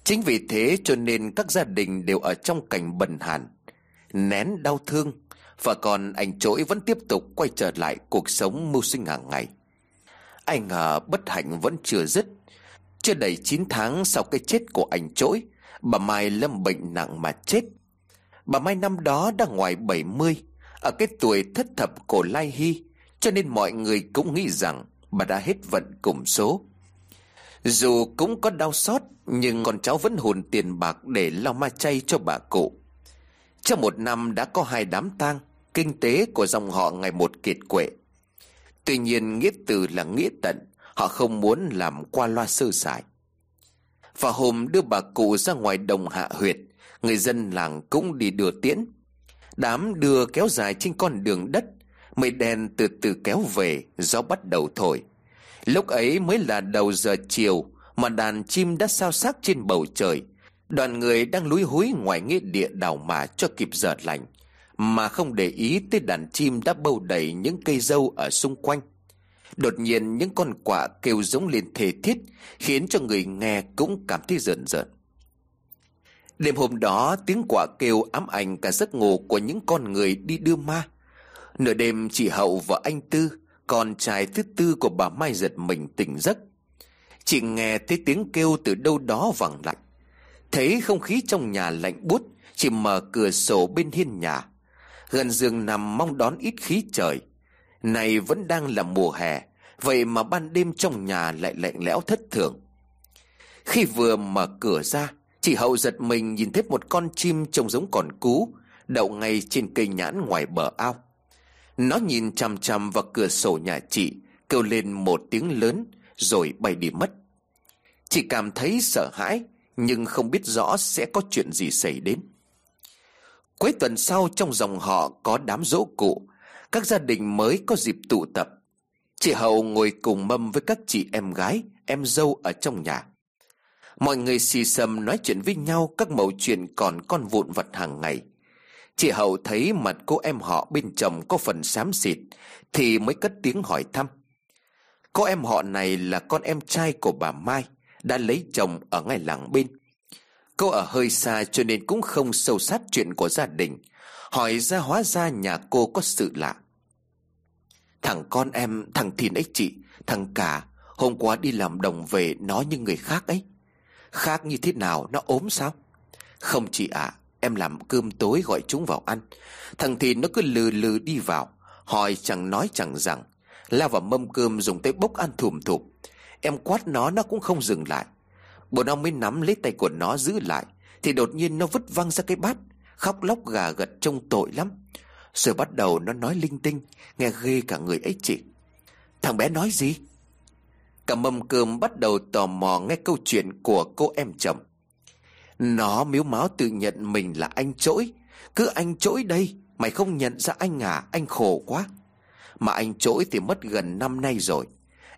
Chính vì thế cho nên các gia đình đều ở trong cảnh bần hàn, Nén đau thương, Và còn anh trỗi vẫn tiếp tục quay trở lại cuộc sống mưu sinh hàng ngày. Anh ngờ bất hạnh vẫn chưa dứt chưa đầy 9 tháng sau cái chết của anh Chỗi, Bà Mai lâm bệnh nặng mà chết. Bà Mai năm đó đang ngoài 70 Ở cái tuổi thất thập cổ lai hy Cho nên mọi người cũng nghĩ rằng Bà đã hết vận cùng số. Dù cũng có đau xót, Nhưng con cháu vẫn hùn tiền bạc Để lo ma chay cho bà cụ. Trong một năm đã có hai đám tang, Kinh tế của dòng họ ngày một kiệt quệ. Tuy nhiên, nghĩa từ là nghĩa tận. Họ không muốn làm qua loa sơ sài Và hôm đưa bà cụ ra ngoài đồng hạ huyệt, Người dân làng cũng đi đưa tiễn. Đám đưa kéo dài trên con đường đất, Mây đen từ từ kéo về, Gió bắt đầu thổi. Lúc ấy mới là đầu giờ chiều Mà đàn chim đã sao sắc trên bầu trời. Đoàn người đang lúi húi ngoài nghĩa địa đào mà cho kịp giờ lành, Mà không để ý tới đàn chim đã bâu đầy những cây dâu ở xung quanh. Đột nhiên những con quạ kêu giống lên thề thiết, Khiến cho người nghe cũng cảm thấy rợn rợn. Đêm hôm đó, tiếng quạ kêu ám ảnh cả giấc ngủ của những con người đi đưa ma. Nửa đêm, chị Hậu và anh Tư, Con trai thứ tư của bà Mai giật mình tỉnh giấc. Chị nghe thấy tiếng kêu từ đâu đó vẳng lặng. Thấy không khí trong nhà lạnh buốt, Chị mở cửa sổ bên hiên nhà. Gần giường nằm mong đón ít khí trời này vẫn đang là mùa hè, Vậy mà ban đêm trong nhà lại lạnh lẽo thất thường. Khi vừa mở cửa ra, Chị Hậu giật mình nhìn thấy một con chim trông giống còn cú, Đậu ngay trên cây nhãn ngoài bờ ao. Nó nhìn chằm chằm vào cửa sổ nhà chị, Kêu lên một tiếng lớn, Rồi bay đi mất. Chị cảm thấy sợ hãi, Nhưng không biết rõ sẽ có chuyện gì xảy đến. Cuối tuần sau trong dòng họ có đám dỗ cụ các gia đình mới có dịp tụ tập. Chị Hậu ngồi cùng mâm với các chị em gái, Em dâu ở trong nhà. Mọi người xì xầm nói chuyện với nhau Các mẩu chuyện còn con vụn vật hàng ngày. Chị Hậu thấy mặt cô em họ bên chồng có phần xám xịt, Thì mới cất tiếng hỏi thăm. Cô em họ này là con em trai của bà Mai, Đã lấy chồng ở ngay làng bên. Cô ở hơi xa cho nên cũng không sâu sát chuyện của gia đình. Hỏi ra hóa ra nhà cô có sự lạ. Thằng con em, thằng Thìn ấy chị Thằng cả Hôm qua đi làm đồng về nó như người khác ấy. Khác như thế nào nó ốm sao? Không chị ạ Em làm cơm tối gọi chúng vào ăn. Thằng Thìn nó cứ lừ lừ đi vào Hỏi chẳng nói chẳng rằng. Lao vào mâm cơm dùng tay bốc ăn thùm thụp. Em quát nó nó cũng không dừng lại. Bồn ông mới nắm lấy tay của nó giữ lại Thì đột nhiên nó vứt văng ra cái bát. Khóc lóc gà gật trông tội lắm. Rồi bắt đầu nó nói linh tinh, Nghe ghê cả người ấy chị. Thằng bé nói gì? Cả mâm cơm bắt đầu tò mò nghe câu chuyện của cô em chồng. Nó miếu máu tự nhận mình là anh trỗi Cứ anh trỗi đây, Mày không nhận ra anh à Anh khổ quá. Mà anh trỗi thì mất gần năm nay rồi.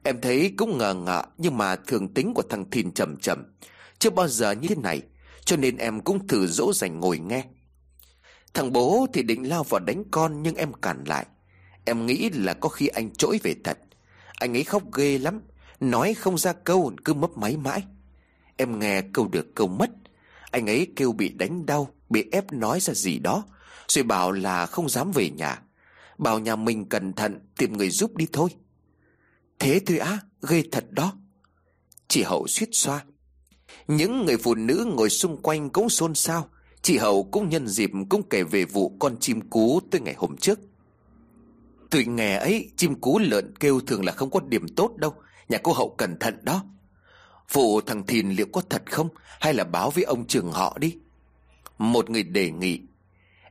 Em thấy cũng ngờ ngợ, Nhưng mà thường tính của thằng Thìn chậm chậm. Chưa bao giờ như thế này, Cho nên em cũng thử dỗ dành ngồi nghe. Thằng bố thì định lao vào đánh con Nhưng em cản lại. Em nghĩ là có khi anh trỗi về thật. Anh ấy khóc ghê lắm. Nói không ra câu, cứ mấp máy mãi. Em nghe câu được, câu mất. Anh ấy kêu bị đánh đau, Bị ép nói ra gì đó. Rồi bảo là không dám về nhà. Bảo nhà mình cẩn thận, Tìm người giúp đi thôi. Thế thôi á, ghê thật đó. Chị Hậu suýt xoa. Những người phụ nữ ngồi xung quanh cũng xôn xao. Chị Hậu cũng nhân dịp cũng kể về vụ con chim cú tới ngày hôm trước. Tụi nghe ấy, chim cú lợn kêu thường là không có điểm tốt đâu. Nhà cô Hậu cẩn thận đó. Vụ thằng Thìn liệu có thật không? Hay là báo với ông trường họ đi. Một người đề nghị.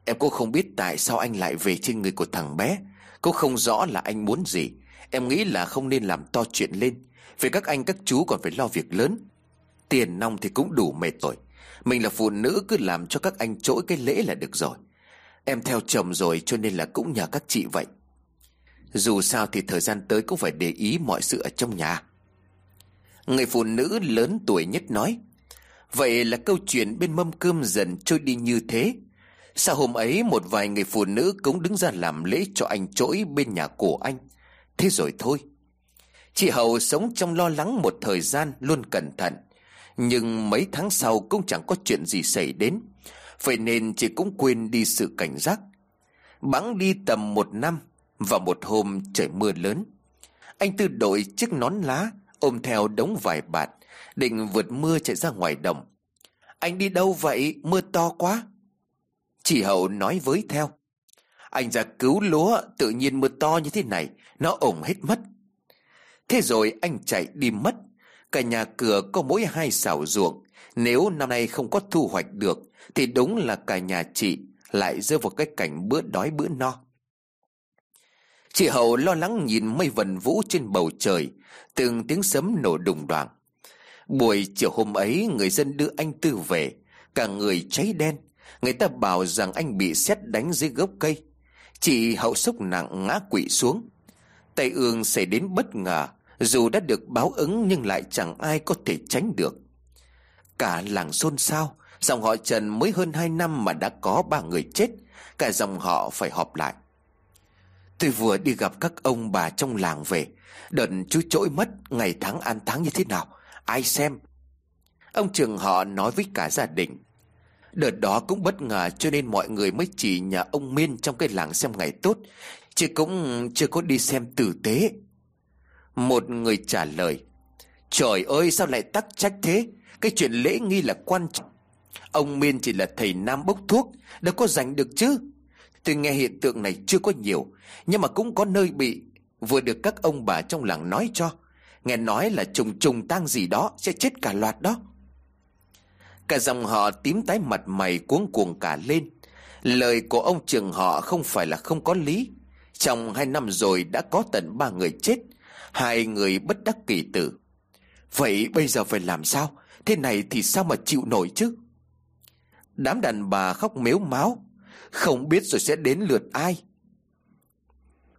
Em cô không biết tại sao anh lại về trên người của thằng bé. Cô không rõ là anh muốn gì. Em nghĩ là không nên làm to chuyện lên. Vì các anh các chú còn phải lo việc lớn. Tiền nong thì cũng đủ mệt rồi. Mình là phụ nữ cứ làm cho các anh trỗi cái lễ là được rồi. Em theo chồng rồi cho nên là cũng nhờ các chị vậy. Dù sao thì thời gian tới cũng phải để ý mọi sự ở trong nhà. Người phụ nữ lớn tuổi nhất nói, Vậy là câu chuyện bên mâm cơm dần trôi đi như thế. Sao hôm ấy một vài người phụ nữ cũng đứng ra làm lễ cho anh trỗi bên nhà của anh? Thế rồi thôi. Chị Hậu sống trong lo lắng một thời gian luôn cẩn thận. Nhưng mấy tháng sau cũng chẳng có chuyện gì xảy đến. Vậy nên chị cũng quên đi sự cảnh giác. Bẵng đi tầm một năm, Và một hôm trời mưa lớn. Anh Tư đội chiếc nón lá, Ôm theo đống vải bạt, Định vượt mưa chạy ra ngoài đồng. Anh đi đâu vậy? Mưa to quá. Chị Hậu nói với theo. Anh ra cứu lúa, Tự nhiên mưa to như thế này, Nó ổng hết mất. Thế rồi anh chạy đi mất. Cả nhà cửa có mỗi hai xảo ruộng. Nếu năm nay không có thu hoạch được, Thì đúng là cả nhà chị Lại rơi vào cái cảnh bữa đói bữa no. Chị Hậu lo lắng nhìn mây vần vũ trên bầu trời, Từng tiếng sấm nổ đùng đoàng. Buổi chiều hôm ấy, Người dân đưa anh Tư về, Cả người cháy đen. Người ta bảo rằng anh bị xét đánh dưới gốc cây. Chị Hậu sốc nặng ngã quỵ xuống. Tay ương xảy đến bất ngờ dù đã được báo ứng nhưng lại chẳng ai có thể tránh được. Cả làng xôn xao, Dòng họ Trần mới hơn hai năm mà đã có ba người chết, Cả dòng họ phải họp lại. Tôi vừa đi gặp các ông bà trong làng về, Đợt chú trỗi mất Ngày tháng an tháng như thế nào, Ai xem? Ông trường họ nói với cả gia đình. Đợt đó cũng bất ngờ cho nên mọi người mới chỉ nhà ông Miên trong cái làng xem ngày tốt, Chứ cũng chưa có đi xem tử tế. Một người trả lời, Trời ơi, sao lại tắc trách thế? Cái chuyện lễ nghi là quan trọng. Ông Miên chỉ là thầy nam bốc thuốc Đâu có giành được chứ? Tôi nghe hiện tượng này chưa có nhiều, Nhưng mà cũng có nơi bị Vừa được các ông bà trong làng nói cho. Nghe nói là trùng trùng tang gì đó Sẽ chết cả loạt đó. Cả dòng họ tím tái mặt mày cuống cuồng cả lên. Lời của ông trường họ không phải là không có lý. Trong hai năm rồi đã có tận ba người chết Hai người bất đắc kỳ tử. Vậy bây giờ phải làm sao? Thế này thì sao mà chịu nổi chứ? Đám đàn bà khóc mếu máu. Không biết rồi sẽ đến lượt ai.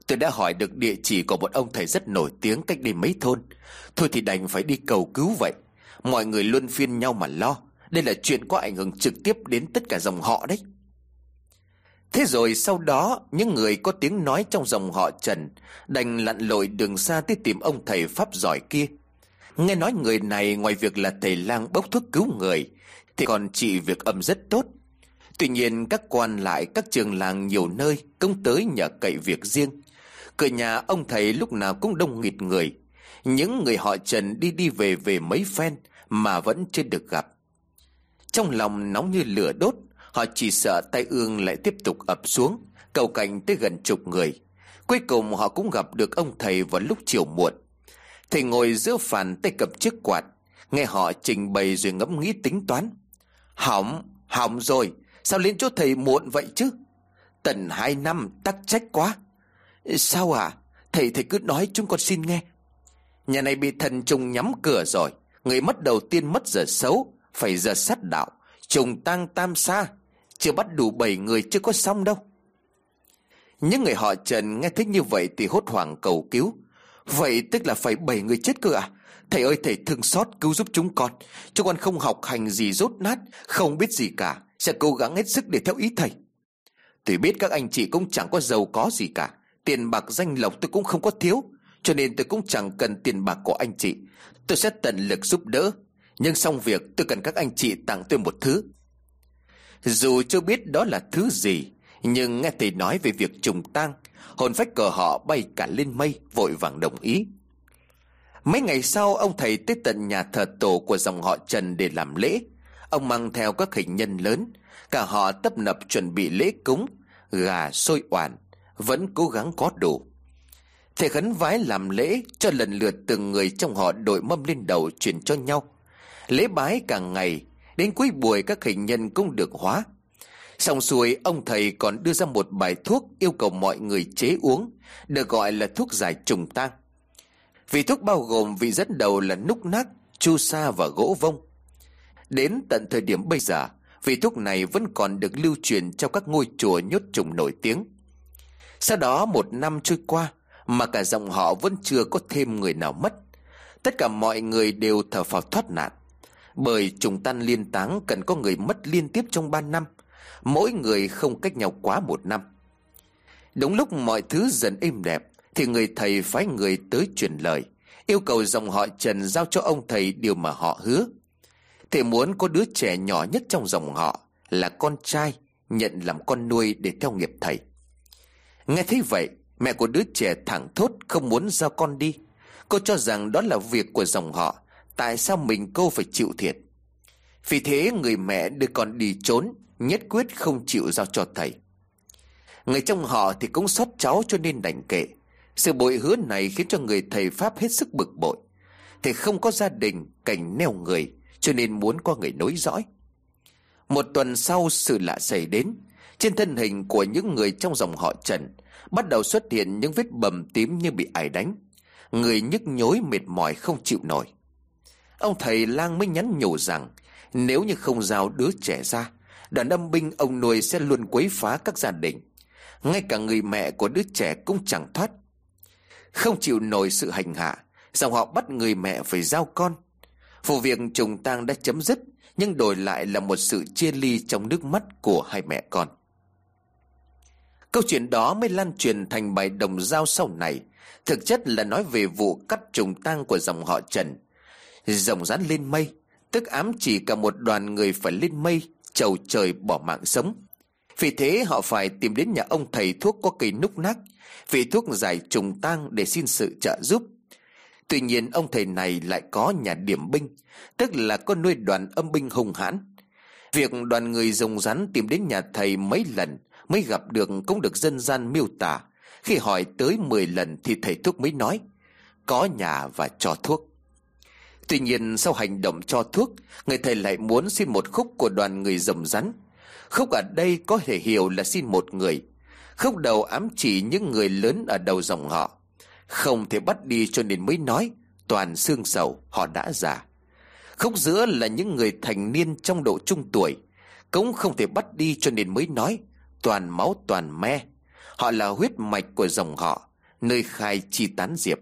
Tôi đã hỏi được địa chỉ của một ông thầy rất nổi tiếng cách đây mấy thôn. Thôi thì đành phải đi cầu cứu vậy. Mọi người luân phiên nhau mà lo. Đây là chuyện có ảnh hưởng trực tiếp đến tất cả dòng họ đấy. Thế rồi sau đó, Những người có tiếng nói trong dòng họ Trần Đành lặn lội đường xa tới tìm ông thầy Pháp giỏi kia. Nghe nói người này ngoài việc là thầy lang bốc thuốc cứu người, Thì còn trị việc âm rất tốt. Tuy nhiên, các quan lại, các trường làng nhiều nơi Công tới nhờ cậy việc riêng. Cửa nhà ông thầy lúc nào cũng đông nghịt người. Những người họ Trần đi đi về về mấy phen Mà vẫn chưa được gặp. Trong lòng nóng như lửa đốt Họ chỉ sợ tay ương lại tiếp tục ập xuống Cầu cảnh tới gần chục người. Cuối cùng họ cũng gặp được ông thầy vào lúc chiều muộn. Thầy ngồi giữa phàn tay cầm chiếc quạt Nghe họ trình bày rồi ngẫm nghĩ tính toán. Hỏng, hỏng rồi Sao lên chỗ thầy muộn vậy chứ? Tận hai năm tắc trách quá. Sao à? Thầy thầy cứ nói chúng con xin nghe. Nhà này bị thần trùng nhắm cửa rồi. Người mất đầu tiên mất giờ xấu Phải giờ sát đạo. Trùng tang tam xa chưa bắt đủ bảy người chưa có xong đâu. Những người họ Trần nghe thấy như vậy Thì hốt hoảng cầu cứu. Vậy tức là phải bảy người chết cơ à? Thầy ơi, thầy thương xót, cứu giúp chúng con. Chúng con không học hành gì rốt nát, Không biết gì cả. Sẽ cố gắng hết sức để theo ý thầy. Tôi biết các anh chị cũng chẳng có giàu có gì cả. Tiền bạc danh lộc tôi cũng không có thiếu. Cho nên tôi cũng chẳng cần tiền bạc của anh chị. Tôi sẽ tận lực giúp đỡ. Nhưng xong việc, tôi cần các anh chị tặng tôi một thứ. Dù chưa biết đó là thứ gì, Nhưng nghe thầy nói về việc trùng tang, Hồn phách cờ họ bay cả lên mây, Vội vàng đồng ý. Mấy ngày sau, ông thầy tới tận nhà thờ tổ của dòng họ Trần để làm lễ. Ông mang theo các hình nhân lớn, Cả họ tấp nập chuẩn bị lễ cúng, Gà sôi oản, Vẫn cố gắng có đủ. Thầy khấn vái làm lễ Cho lần lượt từng người trong họ đội mâm lên đầu chuyển cho nhau. Lễ bái càng ngày Đến cuối buổi các hình nhân cũng được hóa. Xong xuôi, ông thầy còn đưa ra một bài thuốc Yêu cầu mọi người chế uống, Được gọi là thuốc giải trùng tang. Vị thuốc bao gồm vị dẫn đầu là núc nác, Chu sa và gỗ vông. Đến tận thời điểm bây giờ, Vị thuốc này vẫn còn được lưu truyền Trong các ngôi chùa nhốt trùng nổi tiếng. Sau đó một năm trôi qua, Mà cả dòng họ vẫn chưa có thêm người nào mất. Tất cả mọi người đều thở phào thoát nạn. Bởi trùng tan liên táng Cần có người mất liên tiếp trong ba năm. Mỗi người không cách nhau quá một năm. Đúng lúc mọi thứ dần êm đẹp, Thì người thầy phái người tới truyền lời, Yêu cầu dòng họ Trần giao cho ông thầy điều mà họ hứa. Thầy muốn có đứa trẻ nhỏ nhất trong dòng họ Là con trai, Nhận làm con nuôi để theo nghiệp thầy. Nghe thấy vậy, Mẹ của đứa trẻ thẳng thốt không muốn giao con đi. Cô cho rằng đó là việc của dòng họ Tại sao mình cô phải chịu thiệt? Vì thế người mẹ đưa con đi trốn, Nhất quyết không chịu giao cho thầy. Người trong họ thì cũng xót cháu cho nên đành kệ. Sự bội hứa này khiến cho người thầy Pháp hết sức bực bội. Thầy không có gia đình, Cảnh neo người, Cho nên muốn có người nối dõi. Một tuần sau sự lạ xảy đến, Trên thân hình của những người trong dòng họ Trần Bắt đầu xuất hiện những vết bầm tím như bị ai đánh. Người nhức nhối mệt mỏi không chịu nổi. Ông thầy lang mới nhắn nhủ rằng, Nếu như không giao đứa trẻ ra Đoàn âm binh ông nuôi sẽ luôn quấy phá các gia đình. Ngay cả người mẹ của đứa trẻ cũng chẳng thoát. Không chịu nổi sự hành hạ, Dòng họ bắt người mẹ phải giao con. Vụ việc trùng tang đã chấm dứt, Nhưng đổi lại là một sự chia ly trong nước mắt của hai mẹ con. Câu chuyện đó mới lan truyền thành bài đồng giao sau này. Thực chất là nói về vụ cắt trùng tang của dòng họ Trần. Rồng rắn lên mây, Tức ám chỉ cả một đoàn người phải lên mây, chầu trời bỏ mạng sống. Vì thế họ phải tìm đến nhà ông thầy thuốc có cây núc nắc Vị thuốc giải trùng tang để xin sự trợ giúp. Tuy nhiên ông thầy này lại có nhà điểm binh, Tức là có nuôi đoàn âm binh hùng hãn. Việc đoàn người rồng rắn tìm đến nhà thầy mấy lần Mới gặp được cũng được dân gian miêu tả. Khi hỏi tới 10 lần thì thầy thuốc mới nói, Có nhà và cho thuốc. Tuy nhiên sau hành động cho thuốc, Người thầy lại muốn xin một khúc của đoàn người rồng rắn. Khúc ở đây có thể hiểu là xin một người. Khúc đầu ám chỉ những người lớn ở đầu dòng họ. Không thể bắt đi cho nên mới nói, Toàn xương sầu, họ đã già. Khúc giữa là những người thành niên trong độ trung tuổi. Cũng không thể bắt đi cho nên mới nói, Toàn máu toàn me. Họ là huyết mạch của dòng họ, Nơi khai chi tán diệp.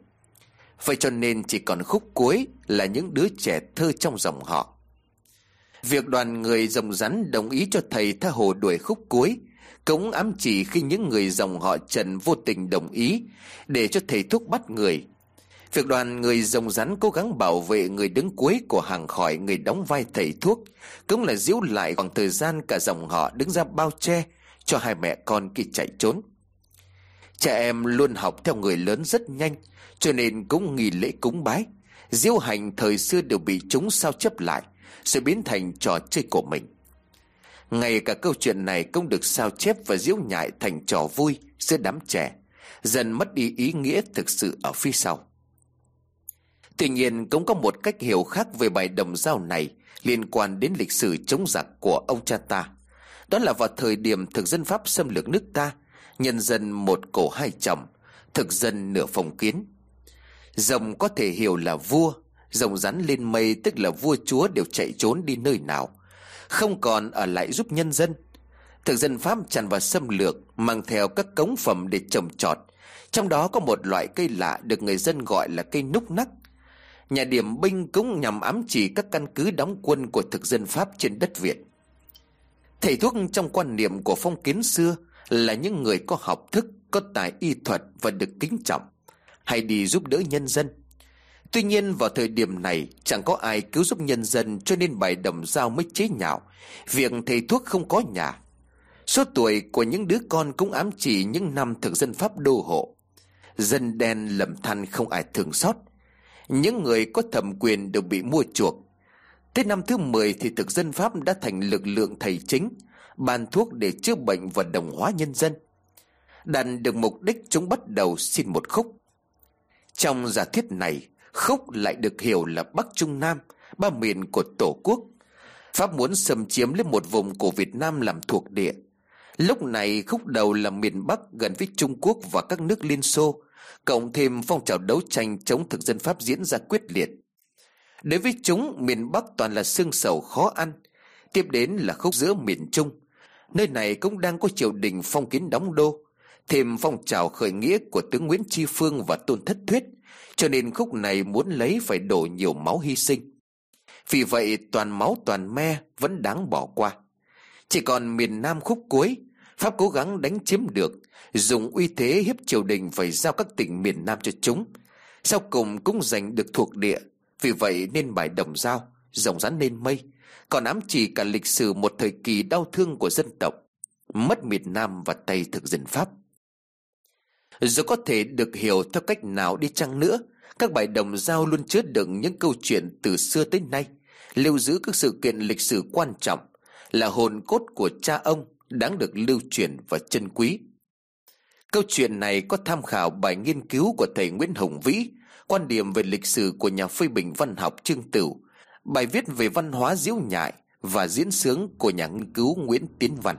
Vậy cho nên chỉ còn khúc cuối là những đứa trẻ thơ trong dòng họ. Việc đoàn người rồng rắn đồng ý cho thầy tha hồ đuổi khúc cuối cũng ám chỉ khi những người dòng họ Trần vô tình đồng ý để cho thầy thuốc bắt người. Việc đoàn người rồng rắn cố gắng bảo vệ người đứng cuối của hàng khỏi người đóng vai thầy thuốc cũng là giữ lại khoảng thời gian cả dòng họ đứng ra bao che cho hai mẹ con khi chạy trốn. Trẻ em luôn học theo người lớn rất nhanh cho nên cũng nghi lễ cúng bái. Diễu hành thời xưa đều bị chúng sao chấp lại Rồi biến thành trò chơi của mình. Ngay cả câu chuyện này cũng được sao chép và diễu nhại thành trò vui giữa đám trẻ, Dần mất đi ý nghĩa thực sự ở phía sau. Tuy nhiên cũng có một cách hiểu khác về bài đồng giao này Liên quan đến lịch sử chống giặc của ông cha ta. Đó là vào thời điểm thực dân Pháp xâm lược nước ta, Nhân dân một cổ hai chồng Thực dân nửa phong kiến. Rồng có thể hiểu là vua. Rồng rắn lên mây tức là vua chúa đều chạy trốn đi nơi nào. Không còn ở lại giúp nhân dân. Thực dân Pháp tràn vào xâm lược, Mang theo các cống phẩm để trồng trọt. Trong đó có một loại cây lạ Được người dân gọi là cây núc nắc. Nhà điểm binh cũng nhằm ám chỉ Các căn cứ đóng quân của thực dân Pháp trên đất Việt. Thầy thuốc trong quan niệm của phong kiến xưa Là những người có học thức, Có tài y thuật và được kính trọng. Hay đi giúp đỡ nhân dân Tuy nhiên vào thời điểm này Chẳng có ai cứu giúp nhân dân Cho nên bài đồng giao mới chế nhạo Việc thầy thuốc không có nhà Số tuổi của những đứa con cũng ám chỉ những năm thực dân Pháp đô hộ. Dân đen lầm than không ai thường xót. Những người có thẩm quyền đều bị mua chuộc. Tới năm thứ 10 thì thực dân Pháp đã thành lực lượng thầy chính, ban thuốc để chữa bệnh và đồng hóa nhân dân. Đạt được mục đích chúng bắt đầu xin một khúc. Trong giả thiết này, khúc lại được hiểu là Bắc Trung Nam, ba miền của Tổ quốc. Pháp muốn xâm chiếm lấy một vùng của Việt Nam làm thuộc địa Lúc này khúc đầu là miền Bắc gần với Trung Quốc và các nước Liên Xô, cộng thêm phong trào đấu tranh chống thực dân Pháp diễn ra quyết liệt. Đối với chúng, miền Bắc toàn là xương sầu khó ăn, tiếp đến là khúc giữa miền Trung. Nơi này cũng đang có triều đình phong kiến đóng đô, thêm phong trào khởi nghĩa của tướng Nguyễn Tri Phương và Tôn Thất Thuyết, cho nên khúc này muốn lấy phải đổ nhiều máu hy sinh. Vì vậy toàn máu toàn me vẫn đáng bỏ qua. Chỉ còn miền Nam khúc cuối Pháp cố gắng đánh chiếm được Dùng uy thế hiếp triều đình Phải giao các tỉnh miền Nam cho chúng Sau cùng cũng giành được thuộc địa Vì vậy nên bài đồng giao Rồng rắn lên mây Còn ám chỉ cả lịch sử một thời kỳ đau thương của dân tộc Mất miền Nam và Tây thực dân Pháp dù có thể được hiểu theo cách nào đi chăng nữa Các bài đồng giao luôn chứa đựng những câu chuyện từ xưa tới nay Lưu giữ các sự kiện lịch sử quan trọng là hồn cốt của cha ông đáng được lưu truyền và chân quý. Câu chuyện này có tham khảo bài nghiên cứu của thầy Nguyễn Hồng Vĩ, quan điểm về lịch sử của nhà phê bình văn học Trương Tửu, bài viết về văn hóa diễu nhại và diễn sướng của nhà nghiên cứu Nguyễn Tiến Văn.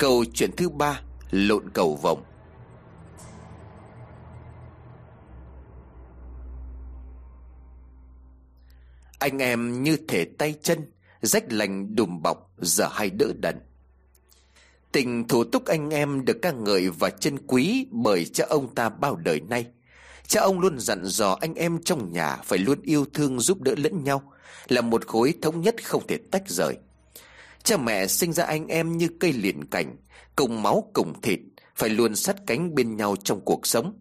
Câu chuyện thứ ba, lộn cầu vồng. Anh em như thể tay chân Rách lành đùm bọc Giờ hay đỡ đần. Tình thủ túc anh em được ca ngợi và chân quý Bởi cha ông ta bao đời nay. Cha ông luôn dặn dò anh em trong nhà Phải luôn yêu thương giúp đỡ lẫn nhau Là một khối thống nhất không thể tách rời. Cha mẹ sinh ra anh em như cây liền cảnh Cùng máu cùng thịt, Phải luôn sát cánh bên nhau trong cuộc sống.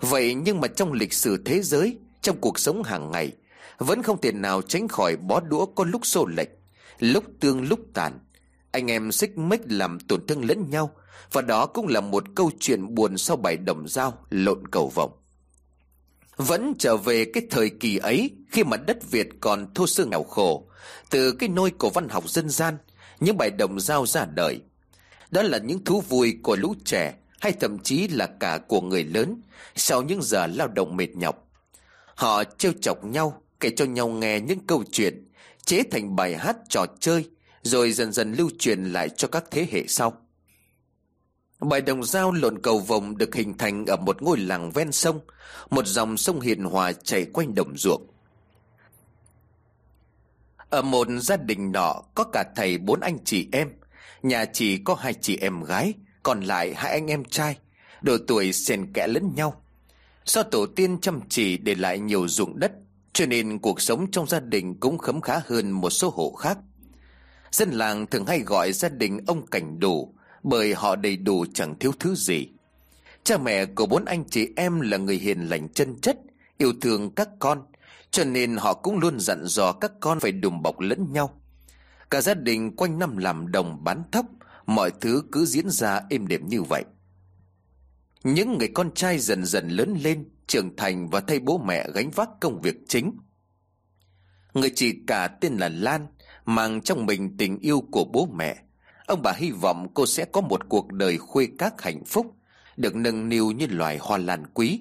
Vậy nhưng mà trong lịch sử thế giới, Trong cuộc sống hàng ngày, vẫn không thể nào tránh khỏi bó đũa có lúc xô lệch, Lúc tương lúc tàn. Anh em xích mích làm tổn thương lẫn nhau, Và đó cũng là một câu chuyện buồn sau bài đồng dao lộn cầu vọng vẫn trở về cái thời kỳ ấy Khi mà đất Việt còn thô sơ nghèo khổ. Từ cái nôi của văn học dân gian Những bài đồng dao ra đời. Đó là những thú vui của lũ trẻ Hay thậm chí là cả của người lớn Sau những giờ lao động mệt nhọc. Họ trêu chọc nhau kể cho nhau nghe những câu chuyện, chế thành bài hát trò chơi, rồi dần dần lưu truyền lại cho các thế hệ sau. Bài đồng dao lộn cầu vồng được hình thành ở một ngôi làng ven sông, một dòng sông hiền hòa chảy quanh đồng ruộng. Ở một gia đình nọ có cả thầy bốn anh chị em, nhà chỉ có hai chị em gái, còn lại hai anh em trai, độ tuổi xen kẽ lẫn nhau. Do tổ tiên chăm chỉ để lại nhiều ruộng đất, cho nên cuộc sống trong gia đình cũng khấm khá hơn một số hộ khác Dân làng thường hay gọi gia đình ông cảnh đủ bởi họ đầy đủ chẳng thiếu thứ gì Cha mẹ của bốn anh chị em là người hiền lành chân chất Yêu thương các con Cho nên họ cũng luôn dặn dò các con phải đùm bọc lẫn nhau Cả gia đình quanh năm làm đồng bán thóc Mọi thứ cứ diễn ra êm đềm như vậy Những người con trai dần dần lớn lên trưởng thành và thay bố mẹ gánh vác công việc chính. Người chị cả tên là Lan, mang trong mình tình yêu của bố mẹ. Ông bà hy vọng cô sẽ có một cuộc đời khuê các hạnh phúc, được nâng niu như loài hoa lan quý.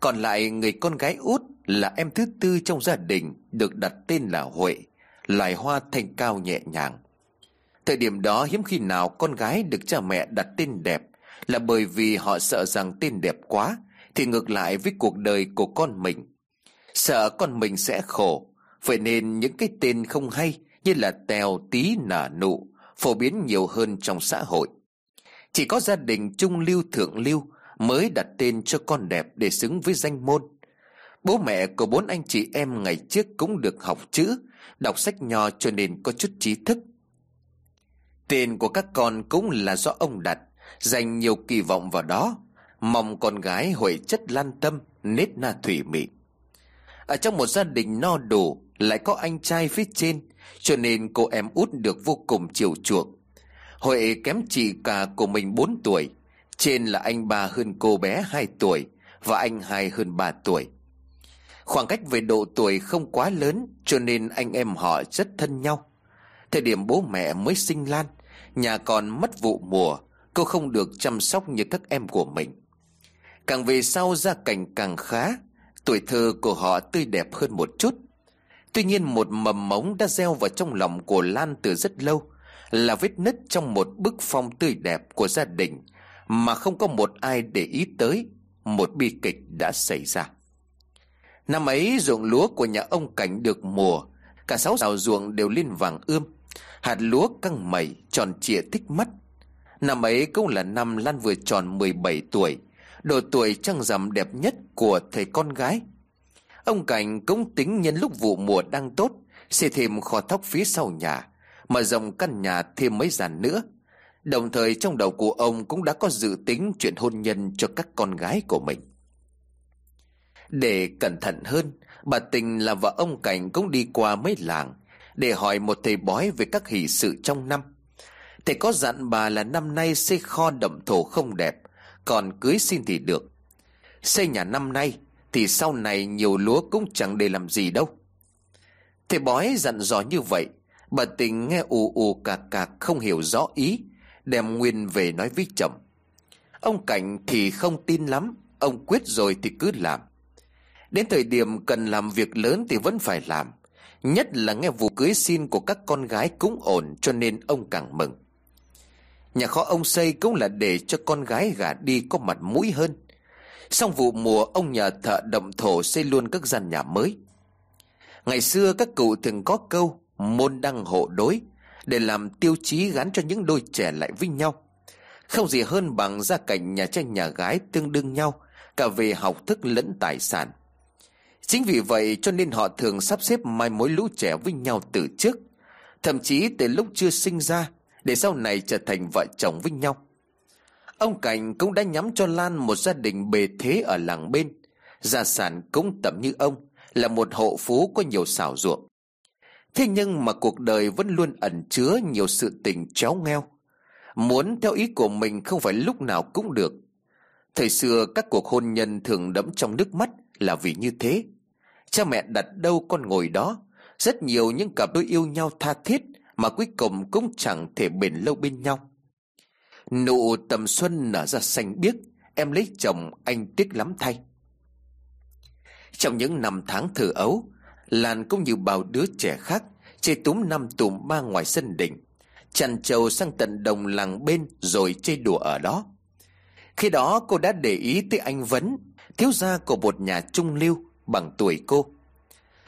Còn lại người con gái út là em thứ tư trong gia đình được đặt tên là Huệ, loài hoa thanh cao nhẹ nhàng. Thời điểm đó hiếm khi nào con gái được cha mẹ đặt tên đẹp, Là bởi vì họ sợ rằng tên đẹp quá Thì ngược lại với cuộc đời của con mình Sợ con mình sẽ khổ Vậy nên những cái tên không hay Như là tèo tí nả nụ Phổ biến nhiều hơn trong xã hội. Chỉ có gia đình trung lưu thượng lưu Mới đặt tên cho con đẹp để xứng với danh môn. Bố mẹ của bốn anh chị em ngày trước cũng được học chữ, Đọc sách nho cho nên có chút trí thức. Tên của các con cũng là do ông đặt, Dành nhiều kỳ vọng vào đó, Mong con gái huệ chất lan tâm Nết na thủy mị. Ở trong một gia đình no đủ lại có anh trai phía trên, Cho nên cô em út được vô cùng chiều chuộng. Huệ kém chị cả của mình 4 tuổi, Trên là anh ba hơn cô bé 2 tuổi Và anh hai hơn 3 tuổi. Khoảng cách về độ tuổi không quá lớn, Cho nên anh em họ rất thân nhau. Thời điểm bố mẹ mới sinh Lan, Nhà còn mất vụ mùa, Cô không được chăm sóc như các em của mình. Càng về sau, gia cảnh càng khá, Tuổi thơ của họ tươi đẹp hơn một chút. Tuy nhiên một mầm mống đã gieo vào trong lòng của Lan từ rất lâu, Là vết nứt trong một bức phong tươi đẹp của gia đình, Mà không có một ai để ý tới, Một bi kịch đã xảy ra. Năm ấy, ruộng lúa của nhà ông Cảnh được mùa, Cả sáu rào ruộng đều lên vàng ươm, Hạt lúa căng mẩy tròn trịa thích mắt. Năm ấy cũng là năm Lan vừa tròn 17 tuổi, Độ tuổi trăng rằm đẹp nhất của thầy con gái. Ông Cảnh cũng tính nhân lúc vụ mùa đang tốt Xây thêm kho thóc phía sau nhà, Mở rộng căn nhà thêm mấy dàn nữa. Đồng thời trong đầu của ông cũng đã có dự tính chuyện hôn nhân cho các con gái của mình. Để cẩn thận hơn, Bà Tình là vợ ông Cảnh cũng đi qua mấy làng Để hỏi một thầy bói về các hỷ sự trong năm. Thầy có dặn bà là năm nay xây kho đậm thổ không đẹp, Còn cưới xin thì được. Xây nhà năm nay thì sau này nhiều lúa cũng chẳng để làm gì đâu. Thầy bói dặn dò như vậy, Bà tình nghe ù ù cạc cạc không hiểu rõ ý, Đem Nguyên về nói với chồng. Ông Cảnh thì không tin lắm, Ông quyết rồi thì cứ làm. Đến thời điểm cần làm việc lớn thì vẫn phải làm, Nhất là nghe vụ cưới xin của các con gái cũng ổn cho nên ông càng mừng. Nhà kho ông xây cũng là để cho con gái gả đi có mặt mũi hơn. Xong vụ mùa ông nhờ thợ động thổ xây luôn các gian nhà mới. Ngày xưa các cụ thường có câu, môn đăng hộ đối Để làm tiêu chí gắn cho những đôi trẻ lại với nhau. Không gì hơn bằng gia cảnh nhà trai nhà gái tương đương nhau, Cả về học thức lẫn tài sản. Chính vì vậy cho nên họ thường sắp xếp mai mối lũ trẻ với nhau từ trước, Thậm chí từ lúc chưa sinh ra, để sau này trở thành vợ chồng với nhau. Ông Cảnh cũng đã nhắm cho Lan một gia đình bề thế ở làng bên. Gia sản cũng tầm như ông, Là một hộ phú có nhiều xảo ruộng. Thế nhưng mà cuộc đời vẫn luôn ẩn chứa nhiều sự tình chéo ngheo. Muốn theo ý của mình không phải lúc nào cũng được. Thời xưa các cuộc hôn nhân thường đẫm trong nước mắt là vì như thế. Cha mẹ đặt đâu con ngồi đó, Rất nhiều những cặp đôi yêu nhau tha thiết mà cuối cùng cũng chẳng thể bền lâu bên nhau nụ tầm xuân nở ra xanh biếc, em lấy chồng anh tiếc lắm thay. Trong những năm tháng thử ấu, lan cũng như bao đứa trẻ khác chơi túm năm tùm ba ngoài sân đỉnh, chăn trầu sang tận đồng làng bên rồi chơi đùa ở đó. Khi đó cô đã để ý tới anh vấn, thiếu gia của một nhà trung lưu bằng tuổi cô.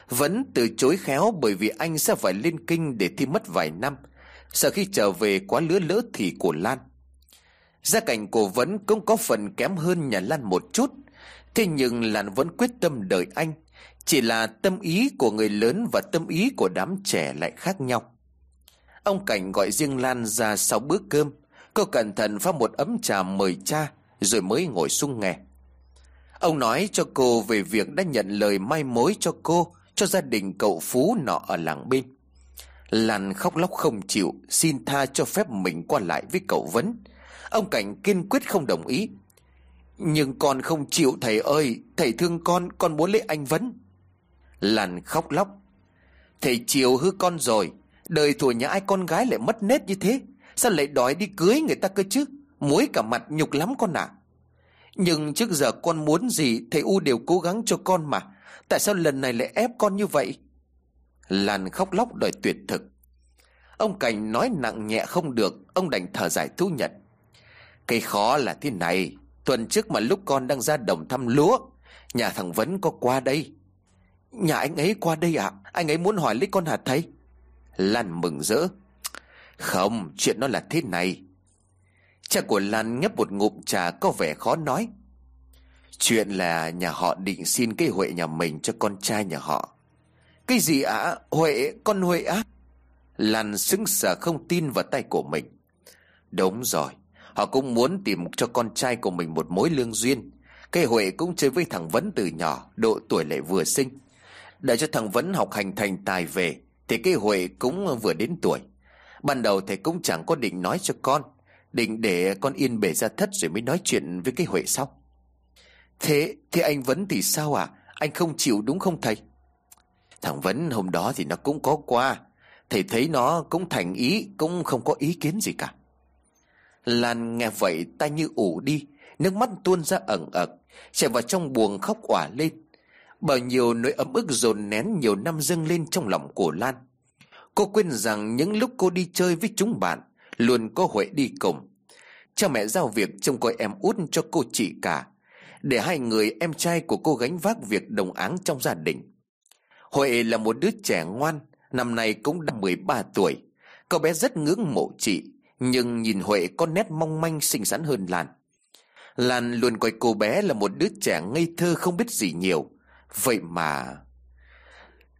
Vấn từ chối khéo bởi vì anh sẽ phải lên kinh để thi mất vài năm. Sợ khi trở về quá lứa lỡ thì của Lan Gia cảnh của Vẫn cũng có phần kém hơn nhà Lan một chút. Thế nhưng Lan vẫn quyết tâm đợi anh. Chỉ là tâm ý của người lớn và tâm ý của đám trẻ lại khác nhau. Ông Cảnh gọi riêng Lan ra sau bữa cơm. Cô cẩn thận pha một ấm trà mời cha Rồi mới ngồi xuống nghe. Ông nói cho cô về việc đã nhận lời mai mối cho cô cho gia đình cậu Phú nọ ở làng bên. Lan khóc lóc không chịu, xin tha cho phép mình qua lại với cậu Vấn. Ông Cảnh kiên quyết không đồng ý. Nhưng con không chịu thầy ơi, thầy thương con, con muốn lấy anh Vấn. Lan khóc lóc. Thầy chiều hư con rồi, đời thủa nhà ai con gái lại mất nết như thế. Sao lại đòi đi cưới người ta cơ chứ? Muối cả mặt nhục lắm con ạ. À. Nhưng trước giờ con muốn gì thầy U đều cố gắng cho con mà Tại sao lần này lại ép con như vậy Lan khóc lóc đòi tuyệt thực Ông Cảnh nói nặng nhẹ không được Ông đành thở dài thú nhận cái khó là thế này Tuần trước mà lúc con đang ra đồng thăm lúa Nhà thằng Vấn có qua đây Nhà anh ấy qua đây ạ à? Anh ấy muốn hỏi lấy con hả thầy Lan mừng rỡ Không chuyện nó là thế này Cha của Lan nhấp một ngụm trà có vẻ khó nói Chuyện là nhà họ định xin cái Huệ nhà mình cho con trai nhà họ Cái gì ạ? À? Huệ, con Huệ á? À? Lan sững sờ không tin vào tay của mình Đúng rồi Họ cũng muốn tìm cho con trai của mình một mối lương duyên. Cái Huệ cũng chơi với thằng Vấn từ nhỏ Độ tuổi lại vừa sinh. Để cho thằng Vấn học hành thành tài về Thì cái Huệ cũng vừa đến tuổi. Ban đầu thầy cũng chẳng có định nói cho con. Định để con yên bề ra thất rồi mới nói chuyện với cái Huệ sau. Thế, thế anh Vấn thì sao à? Anh không chịu đúng không thầy? Thằng Vấn hôm đó thì nó cũng có qua. Thầy thấy nó cũng thành ý Cũng không có ý kiến gì cả. Lan nghe vậy tay như ủ đi, Nước mắt tuôn ra ẩn ẩn, Chạy vào trong buồng khóc òa lên. Bao nhiêu nỗi ấm ức dồn nén nhiều năm dâng lên trong lòng của Lan. Cô quên rằng những lúc cô đi chơi với chúng bạn, Luôn có Huệ đi cùng. Cha mẹ giao việc trông coi em út cho cô chị cả, Để hai người em trai của cô gánh vác việc đồng áng trong gia đình. Huệ là một đứa trẻ ngoan, Năm nay cũng đã 13 tuổi. Cậu bé rất ngưỡng mộ chị. Nhưng nhìn Huệ có nét mong manh xinh xắn hơn Lan. Lan luôn coi cô bé là một đứa trẻ ngây thơ không biết gì nhiều. Vậy mà,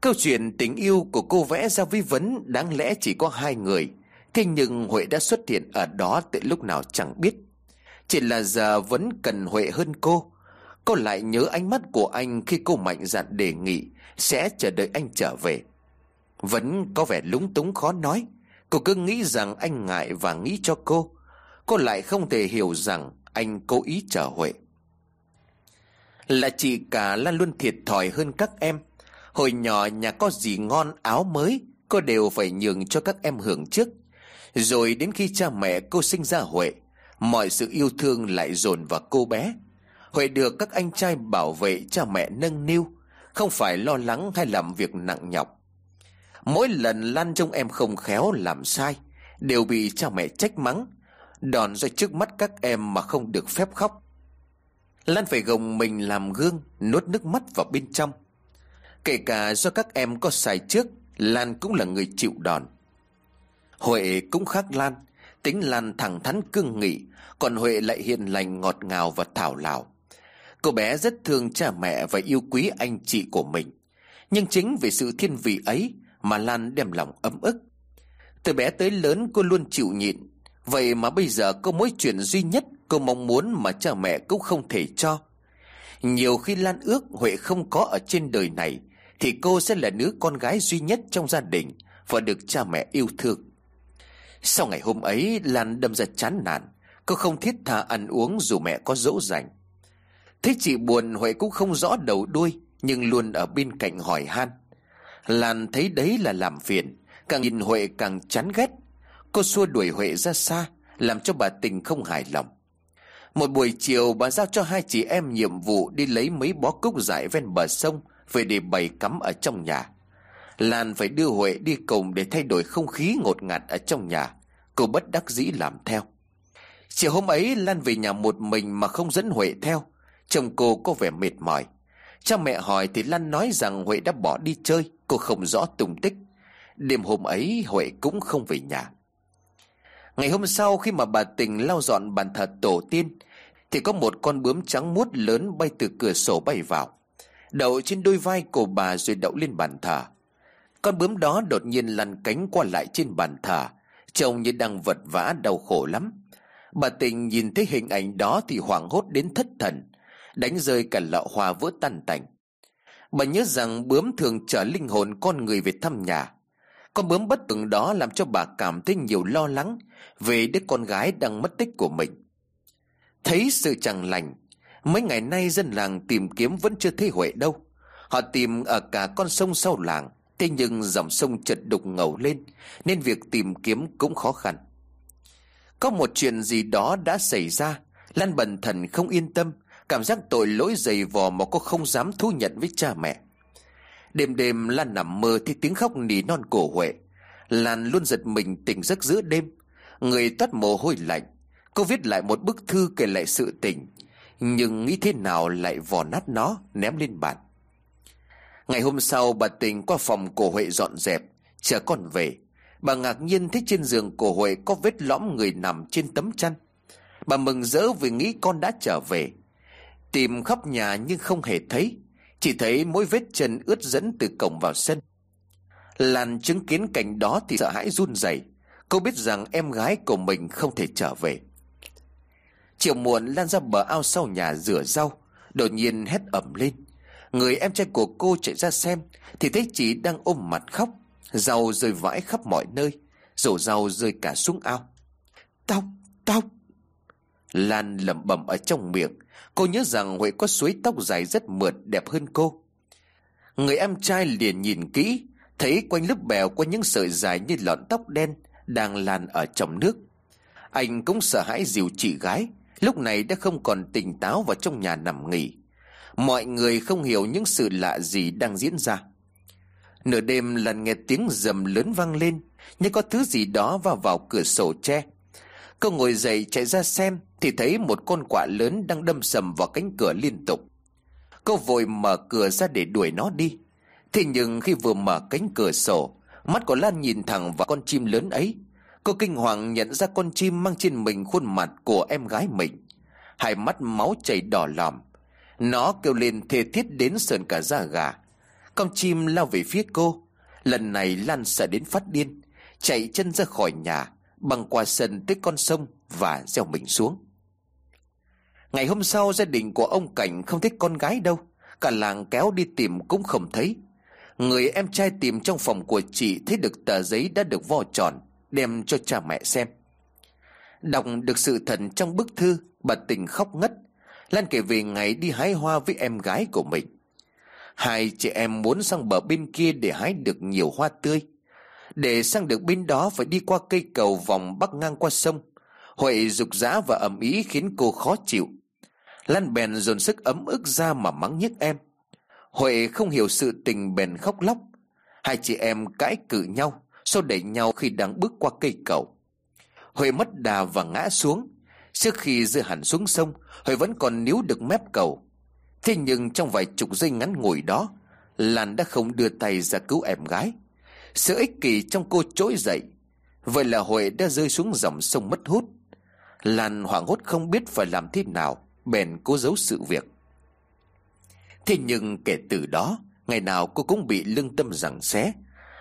Câu chuyện tình yêu của cô vẽ ra vi vấn Đáng lẽ chỉ có hai người. Thế nhưng Huệ đã xuất hiện ở đó từ lúc nào chẳng biết. Chỉ là giờ vẫn cần Huệ hơn cô. Cô lại nhớ ánh mắt của anh khi cô mạnh dạn đề nghị Sẽ chờ đợi anh trở về. Vẫn có vẻ lúng túng khó nói. Cô cứ nghĩ rằng anh ngại và nghĩ cho cô. Cô lại không thể hiểu rằng anh cố ý chờ Huệ. Là chị cả lan luôn thiệt thòi hơn các em. Hồi nhỏ nhà có gì ngon áo mới, Cô đều phải nhường cho các em hưởng trước. Rồi đến khi cha mẹ cô sinh ra Huệ, Mọi sự yêu thương lại dồn vào cô bé. Huệ được các anh trai bảo vệ cha mẹ nâng niu, Không phải lo lắng hay làm việc nặng nhọc. Mỗi lần Lan trông em không khéo làm sai, Đều bị cha mẹ trách mắng, Đòn ra trước mắt các em mà không được phép khóc. Lan phải gồng mình làm gương, Nuốt nước mắt vào bên trong. Kể cả do các em có sai trước, Lan cũng là người chịu đòn. Huệ cũng khác Lan, Tính Lan thẳng thắn cương nghị, Còn Huệ lại hiền lành, ngọt ngào và thảo lào. Cô bé rất thương cha mẹ và yêu quý anh chị của mình. Nhưng chính vì sự thiên vị ấy mà Lan đem lòng ấm ức. Từ bé tới lớn cô luôn chịu nhịn. Vậy mà bây giờ có mối chuyện duy nhất Cô mong muốn mà cha mẹ cũng không thể cho. Nhiều khi Lan ước Huệ không có ở trên đời này, Thì cô sẽ là đứa con gái duy nhất trong gia đình Và được cha mẹ yêu thương. Sau ngày hôm ấy, Lan đâm ra chán nản. Cô không thiết tha ăn uống dù mẹ có dỗ dành. Thấy chị buồn, Huệ cũng không rõ đầu đuôi, Nhưng luôn ở bên cạnh hỏi han. Lan thấy đấy là làm phiền, Càng nhìn Huệ càng chán ghét. Cô xua đuổi Huệ ra xa, Làm cho bà tình không hài lòng. Một buổi chiều, bà giao cho hai chị em nhiệm vụ Đi lấy mấy bó cúc dại ven bờ sông Về để bày cắm ở trong nhà. Lan phải đưa Huệ đi cùng Để thay đổi không khí ngột ngạt ở trong nhà. Cô bất đắc dĩ làm theo. Chiều hôm ấy, Lan về nhà một mình Mà không dẫn Huệ theo. Chồng cô có vẻ mệt mỏi. Cha mẹ hỏi thì Lan nói rằng Huệ đã bỏ đi chơi, Cô không rõ tung tích. Đêm hôm ấy, Huệ cũng không về nhà. Ngày hôm sau khi mà bà tình lau dọn bàn thờ tổ tiên, Thì có một con bướm trắng muốt lớn bay từ cửa sổ bay vào. Đậu trên đôi vai của bà rồi đậu lên bàn thờ. Con bướm đó đột nhiên lăn cánh qua lại trên bàn thờ. Trông như đang vật vã đau khổ lắm. Bà tình nhìn thấy hình ảnh đó thì hoảng hốt đến thất thần. Đánh rơi cả lọ hoa vỡ tan tành. Bà nhớ rằng bướm thường chở linh hồn con người về thăm nhà. Con bướm bất từng đó làm cho bà cảm thấy nhiều lo lắng Về đứa con gái đang mất tích của mình. Thấy sự chẳng lành, Mấy ngày nay dân làng tìm kiếm vẫn chưa thấy Huệ đâu. Họ tìm ở cả con sông sau làng, Thế nhưng dòng sông chợt đục ngầu lên, Nên việc tìm kiếm cũng khó khăn. Có một chuyện gì đó đã xảy ra, Lan bần thần không yên tâm Cảm giác tội lỗi dày vò mà cô không dám thú nhận với cha mẹ. Đêm đêm Lan nằm mơ thì tiếng khóc nỉ non cổ Huệ. Lan luôn giật mình tỉnh giấc giữa đêm. Người toát mồ hôi lạnh. Cô viết lại một bức thư kể lại sự tình. Nhưng nghĩ thế nào lại vò nát nó, Ném lên bàn. Ngày hôm sau, bà tình qua phòng cổ Huệ dọn dẹp, Chờ con về. Bà ngạc nhiên thấy trên giường cổ Huệ Có vết lõm người nằm trên tấm chăn. Bà mừng rỡ vì nghĩ con đã trở về. Tìm khắp nhà nhưng không hề thấy Chỉ thấy mỗi vết chân ướt dẫn từ cổng vào sân. Lan chứng kiến cảnh đó thì sợ hãi run rẩy. Cô biết rằng em gái của mình không thể trở về. Chiều muộn Lan ra bờ ao sau nhà rửa rau Đột nhiên hét ẩm lên. Người em trai của cô chạy ra xem Thì thấy chị đang ôm mặt khóc Rau rơi vãi khắp mọi nơi Rổ rau rơi cả xuống ao. Tóc, tóc! Lan lẩm bẩm ở trong miệng Cô nhớ rằng Huệ có suối tóc dài rất mượt, đẹp hơn cô. Người em trai liền nhìn kỹ, Thấy quanh lớp bèo có những sợi dài như lọn tóc đen Đang lan ở trong nước. Anh cũng sợ hãi dìu chị gái, Lúc này đã không còn tỉnh táo vào trong nhà nằm nghỉ. Mọi người không hiểu những sự lạ gì đang diễn ra. Nửa đêm lần nghe tiếng rầm lớn vang lên, Như có thứ gì đó vào vào cửa sổ tre. Cô ngồi dậy chạy ra xem thì thấy một con quạ lớn đang đâm sầm vào cánh cửa liên tục. Cô vội mở cửa ra để đuổi nó đi. Thế nhưng khi vừa mở cánh cửa sổ, Mắt của Lan nhìn thẳng vào con chim lớn ấy. Cô kinh hoàng nhận ra con chim mang trên mình khuôn mặt của em gái mình. Hai mắt máu chảy đỏ lòm. Nó kêu lên thê thiết đến sờn cả da gà. Con chim lao về phía cô. Lần này Lan sợ đến phát điên, Chạy chân ra khỏi nhà, Băng qua sân tới con sông Và gieo mình xuống. Ngày hôm sau, gia đình của ông Cảnh không thích con gái đâu. Cả làng kéo đi tìm cũng không thấy. Người em trai tìm trong phòng của chị Thấy được tờ giấy đã được vo tròn, Đem cho cha mẹ xem. Đọc được sự thật trong bức thư, Bà tình khóc ngất. Lan kể về ngày đi hái hoa với em gái của mình. Hai chị em muốn sang bờ bên kia để hái được nhiều hoa tươi. Để sang được bên đó, phải đi qua cây cầu vòng bắc ngang qua sông. Huệ dục dã và ẩm ý khiến cô khó chịu. Lan bèn dồn sức ấm ức ra mà mắng nhức em. Huệ không hiểu sự tình bèn khóc lóc. Hai chị em cãi cự nhau Sau đẩy nhau khi đang bước qua cây cầu. Huệ mất đà và ngã xuống. Trước khi rơi hẳn xuống sông, Huệ vẫn còn níu được mép cầu. Thế nhưng trong vài chục giây ngắn ngủi đó, Lan đã không đưa tay ra cứu em gái. Sự ích kỷ trong cô trỗi dậy. Vậy là Huệ đã rơi xuống dòng sông mất hút. Lan hoảng hốt không biết phải làm thế nào. Bèn cố giấu sự việc. Thế nhưng kể từ đó, Ngày nào cô cũng bị lương tâm giằng xé.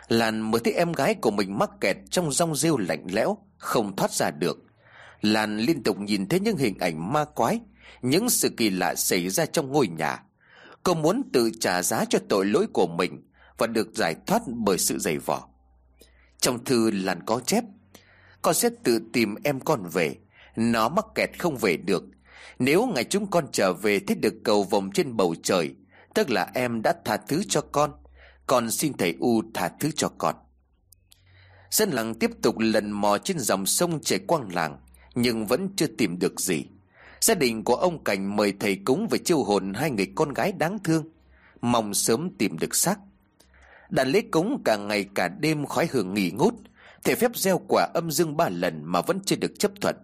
Lan mới thấy em gái của mình mắc kẹt Trong rong rêu lạnh lẽo, Không thoát ra được. Lan liên tục nhìn thấy những hình ảnh ma quái, Những sự kỳ lạ xảy ra trong ngôi nhà. Cô muốn tự trả giá cho tội lỗi của mình Và được giải thoát bởi sự dày vò. Trong thư Lan có chép, Con sẽ tự tìm em con về, Nó mắc kẹt không về được nếu ngày chúng con trở về Thấy được cầu vòng trên bầu trời, Tức là em đã tha thứ cho con Con xin thầy U tha thứ cho con. Dân làng tiếp tục lần mò trên dòng sông chảy quang làng, Nhưng vẫn chưa tìm được gì. Gia đình của ông Cảnh mời thầy cúng về chiêu hồn hai người con gái đáng thương, Mong sớm tìm được xác. Đàn lễ cúng cả ngày cả đêm khói hưởng nghỉ ngút thể phép gieo quả âm dương ba lần mà vẫn chưa được chấp thuận.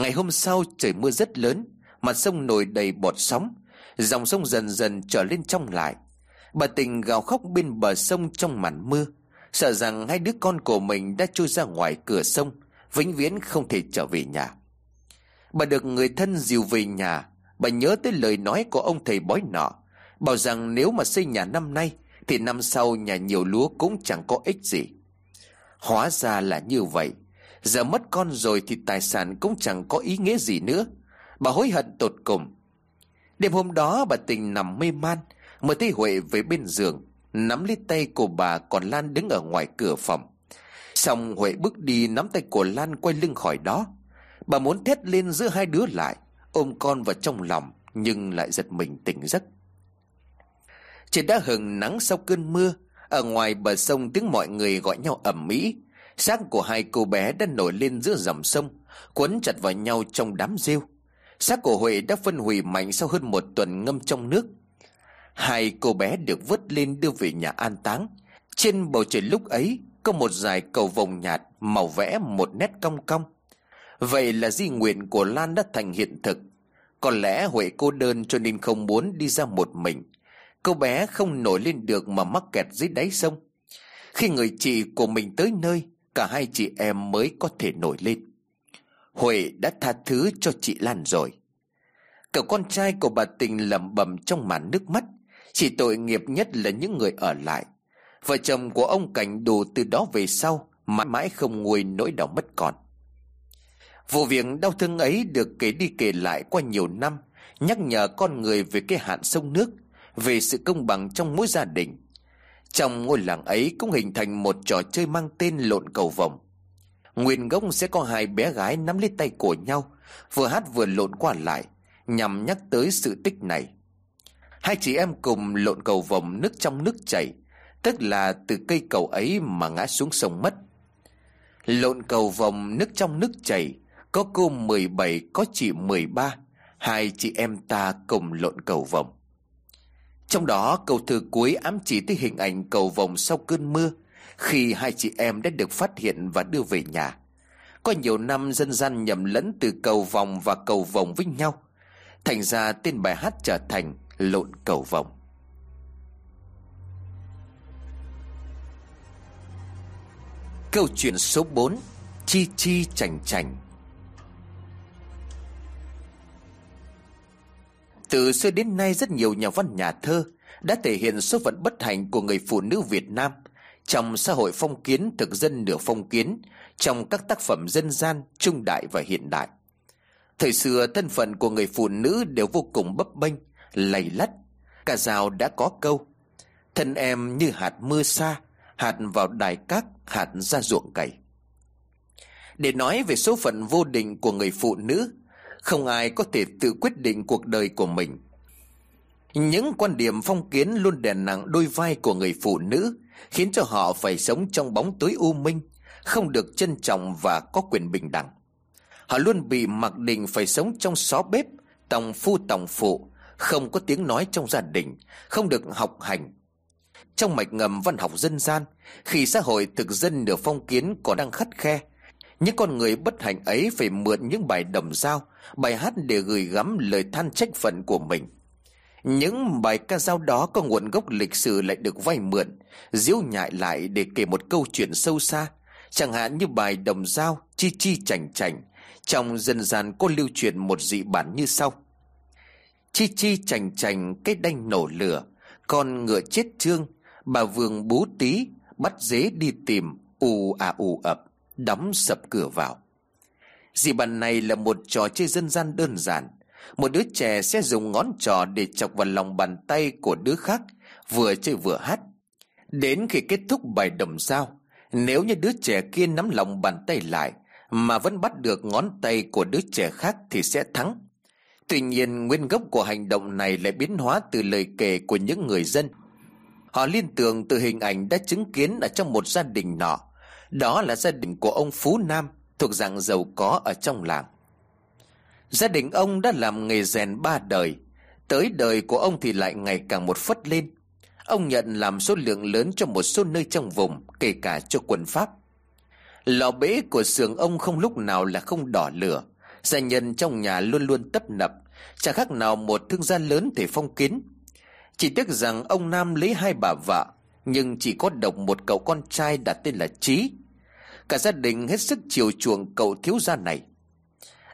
Ngày hôm sau trời mưa rất lớn, Mặt sông nổi đầy bọt sóng, Dòng sông dần dần trở lên trong lại. Bà tình gào khóc bên bờ sông trong màn mưa, Sợ rằng hai đứa con của mình đã trôi ra ngoài cửa sông, Vĩnh viễn không thể trở về nhà. Bà được người thân dìu về nhà, Bà nhớ tới lời nói của ông thầy bói nọ, Bảo rằng nếu mà xây nhà năm nay, Thì năm sau nhà nhiều lúa cũng chẳng có ích gì. Hóa ra là như vậy Giờ mất con rồi thì tài sản cũng chẳng có ý nghĩa gì nữa. Bà hối hận tột cùng. Đêm hôm đó bà tình nằm mê man Mới thấy Huệ về bên giường, Nắm lấy tay của bà còn Lan đứng ở ngoài cửa phòng. Xong Huệ bước đi nắm tay của Lan quay lưng khỏi đó. Bà muốn thét lên giữa hai đứa lại, Ôm con vào trong lòng, Nhưng lại giật mình tỉnh giấc. Trời đã hừng nắng sau cơn mưa, Ở ngoài bờ sông tiếng mọi người gọi nhau ầm mỹ Xác của hai cô bé đã nổi lên giữa dòng sông Quấn chặt vào nhau trong đám rêu. Xác của Huệ đã phân hủy mạnh sau hơn một tuần ngâm trong nước. Hai cô bé được vớt lên đưa về nhà an táng. Trên bầu trời lúc ấy, Có một dải cầu vồng nhạt Màu vẽ một nét cong cong. Vậy là di nguyện của Lan đã thành hiện thực. Có lẽ Huệ cô đơn cho nên không muốn đi ra một mình. Cô bé không nổi lên được mà mắc kẹt dưới đáy sông. Khi người chị của mình tới nơi Cả hai chị em mới có thể nổi lên. Huệ đã tha thứ cho chị Lan rồi. Cậu con trai của bà Tình lẩm bẩm trong màn nước mắt, Chỉ tội nghiệp nhất là những người ở lại. Vợ chồng của ông Cảnh đồ từ đó về sau, Mãi mãi không nguôi nỗi đau mất con Vụ việc đau thương ấy được kể đi kể lại qua nhiều năm, Nhắc nhở con người về cái hạn sông nước, Về sự công bằng trong mỗi gia đình. Trong ngôi làng ấy cũng hình thành một trò chơi mang tên lộn cầu vồng Nguyên gốc sẽ có hai bé gái nắm lấy tay của nhau, Vừa hát vừa lộn qua lại, Nhằm nhắc tới sự tích này. Hai chị em cùng lộn cầu vồng nước trong nước chảy, Tức là từ cây cầu ấy mà ngã xuống sông mất. Lộn cầu vòng nước trong nước chảy, Có cô 17 có chị 13 Hai chị em ta cùng lộn cầu vòng. Trong đó, câu thư cuối ám chỉ tới hình ảnh cầu vòng sau cơn mưa Khi hai chị em đã được phát hiện và đưa về nhà. Có nhiều năm dân gian nhầm lẫn từ cầu vòng và cầu vòng với nhau, Thành ra tên bài hát trở thành lộn cầu vòng Câu chuyện số 4 Chi chi chành chành Từ xưa đến nay rất nhiều nhà văn nhà thơ đã thể hiện số phận bất hạnh của người phụ nữ Việt Nam trong xã hội phong kiến thực dân nửa phong kiến trong các tác phẩm dân gian, trung đại và hiện đại. Thời xưa thân phận của người phụ nữ đều vô cùng bấp bênh, lầy lắt. Cả rào đã có câu Thân em như hạt mưa xa hạt vào đài cát, hạt ra ruộng cày. Để nói về số phận vô định của người phụ nữ, không ai có thể tự quyết định cuộc đời của mình. Những quan điểm phong kiến luôn đè nặng đôi vai của người phụ nữ, khiến cho họ phải sống trong bóng tối u minh, không được trân trọng và có quyền bình đẳng. Họ luôn bị mặc định phải sống trong xó bếp, tòng phu tòng phụ, không có tiếng nói trong gia đình, không được học hành, trong mạch ngầm văn học dân gian Khi xã hội thực dân nửa phong kiến còn đang khắt khe những con người bất hạnh ấy phải mượn những bài đồng giao Bài hát để gửi gắm lời than trách phận của mình những bài ca dao đó có nguồn gốc lịch sử lại được vay mượn, diễu nhại lại để kể một câu chuyện sâu xa. Chẳng hạn như bài đồng dao, chi chi chành chành, trong dân gian có lưu truyền một dị bản như sau. Chi chi chành chành cái đanh nổ lửa, con ngựa chết trương, Bà Vương bú tí Bắt dế đi tìm ù à ù ập Đóng sập cửa vào. Dị bàn này là một trò chơi dân gian đơn giản. Một đứa trẻ sẽ dùng ngón trò để chọc vào lòng bàn tay của đứa khác, Vừa chơi vừa hát. Đến khi kết thúc bài đồng sao, Nếu như đứa trẻ kia nắm lòng bàn tay lại Mà vẫn bắt được ngón tay của đứa trẻ khác thì sẽ thắng. Tuy nhiên, nguyên gốc của hành động này lại biến hóa từ lời kể của những người dân. Họ liên tưởng từ hình ảnh đã chứng kiến ở trong một gia đình nọ. Đó là gia đình của ông Phú Nam, thuộc dạng giàu có ở trong làng. Gia đình ông đã làm nghề rèn ba đời, tới đời của ông thì lại ngày càng một phất lên. Ông nhận làm số lượng lớn cho một số nơi trong vùng, kể cả cho quân Pháp. Lò bể của xưởng ông không lúc nào là không đỏ lửa, gia nhân trong nhà luôn luôn tấp nập, chẳng khác nào một thương gia lớn thể phong kiến. Chỉ tiếc rằng ông Nam lấy hai bà vợ nhưng chỉ có độc một cậu con trai đặt tên là Trí Cả gia đình hết sức chiều chuộng cậu thiếu gia này.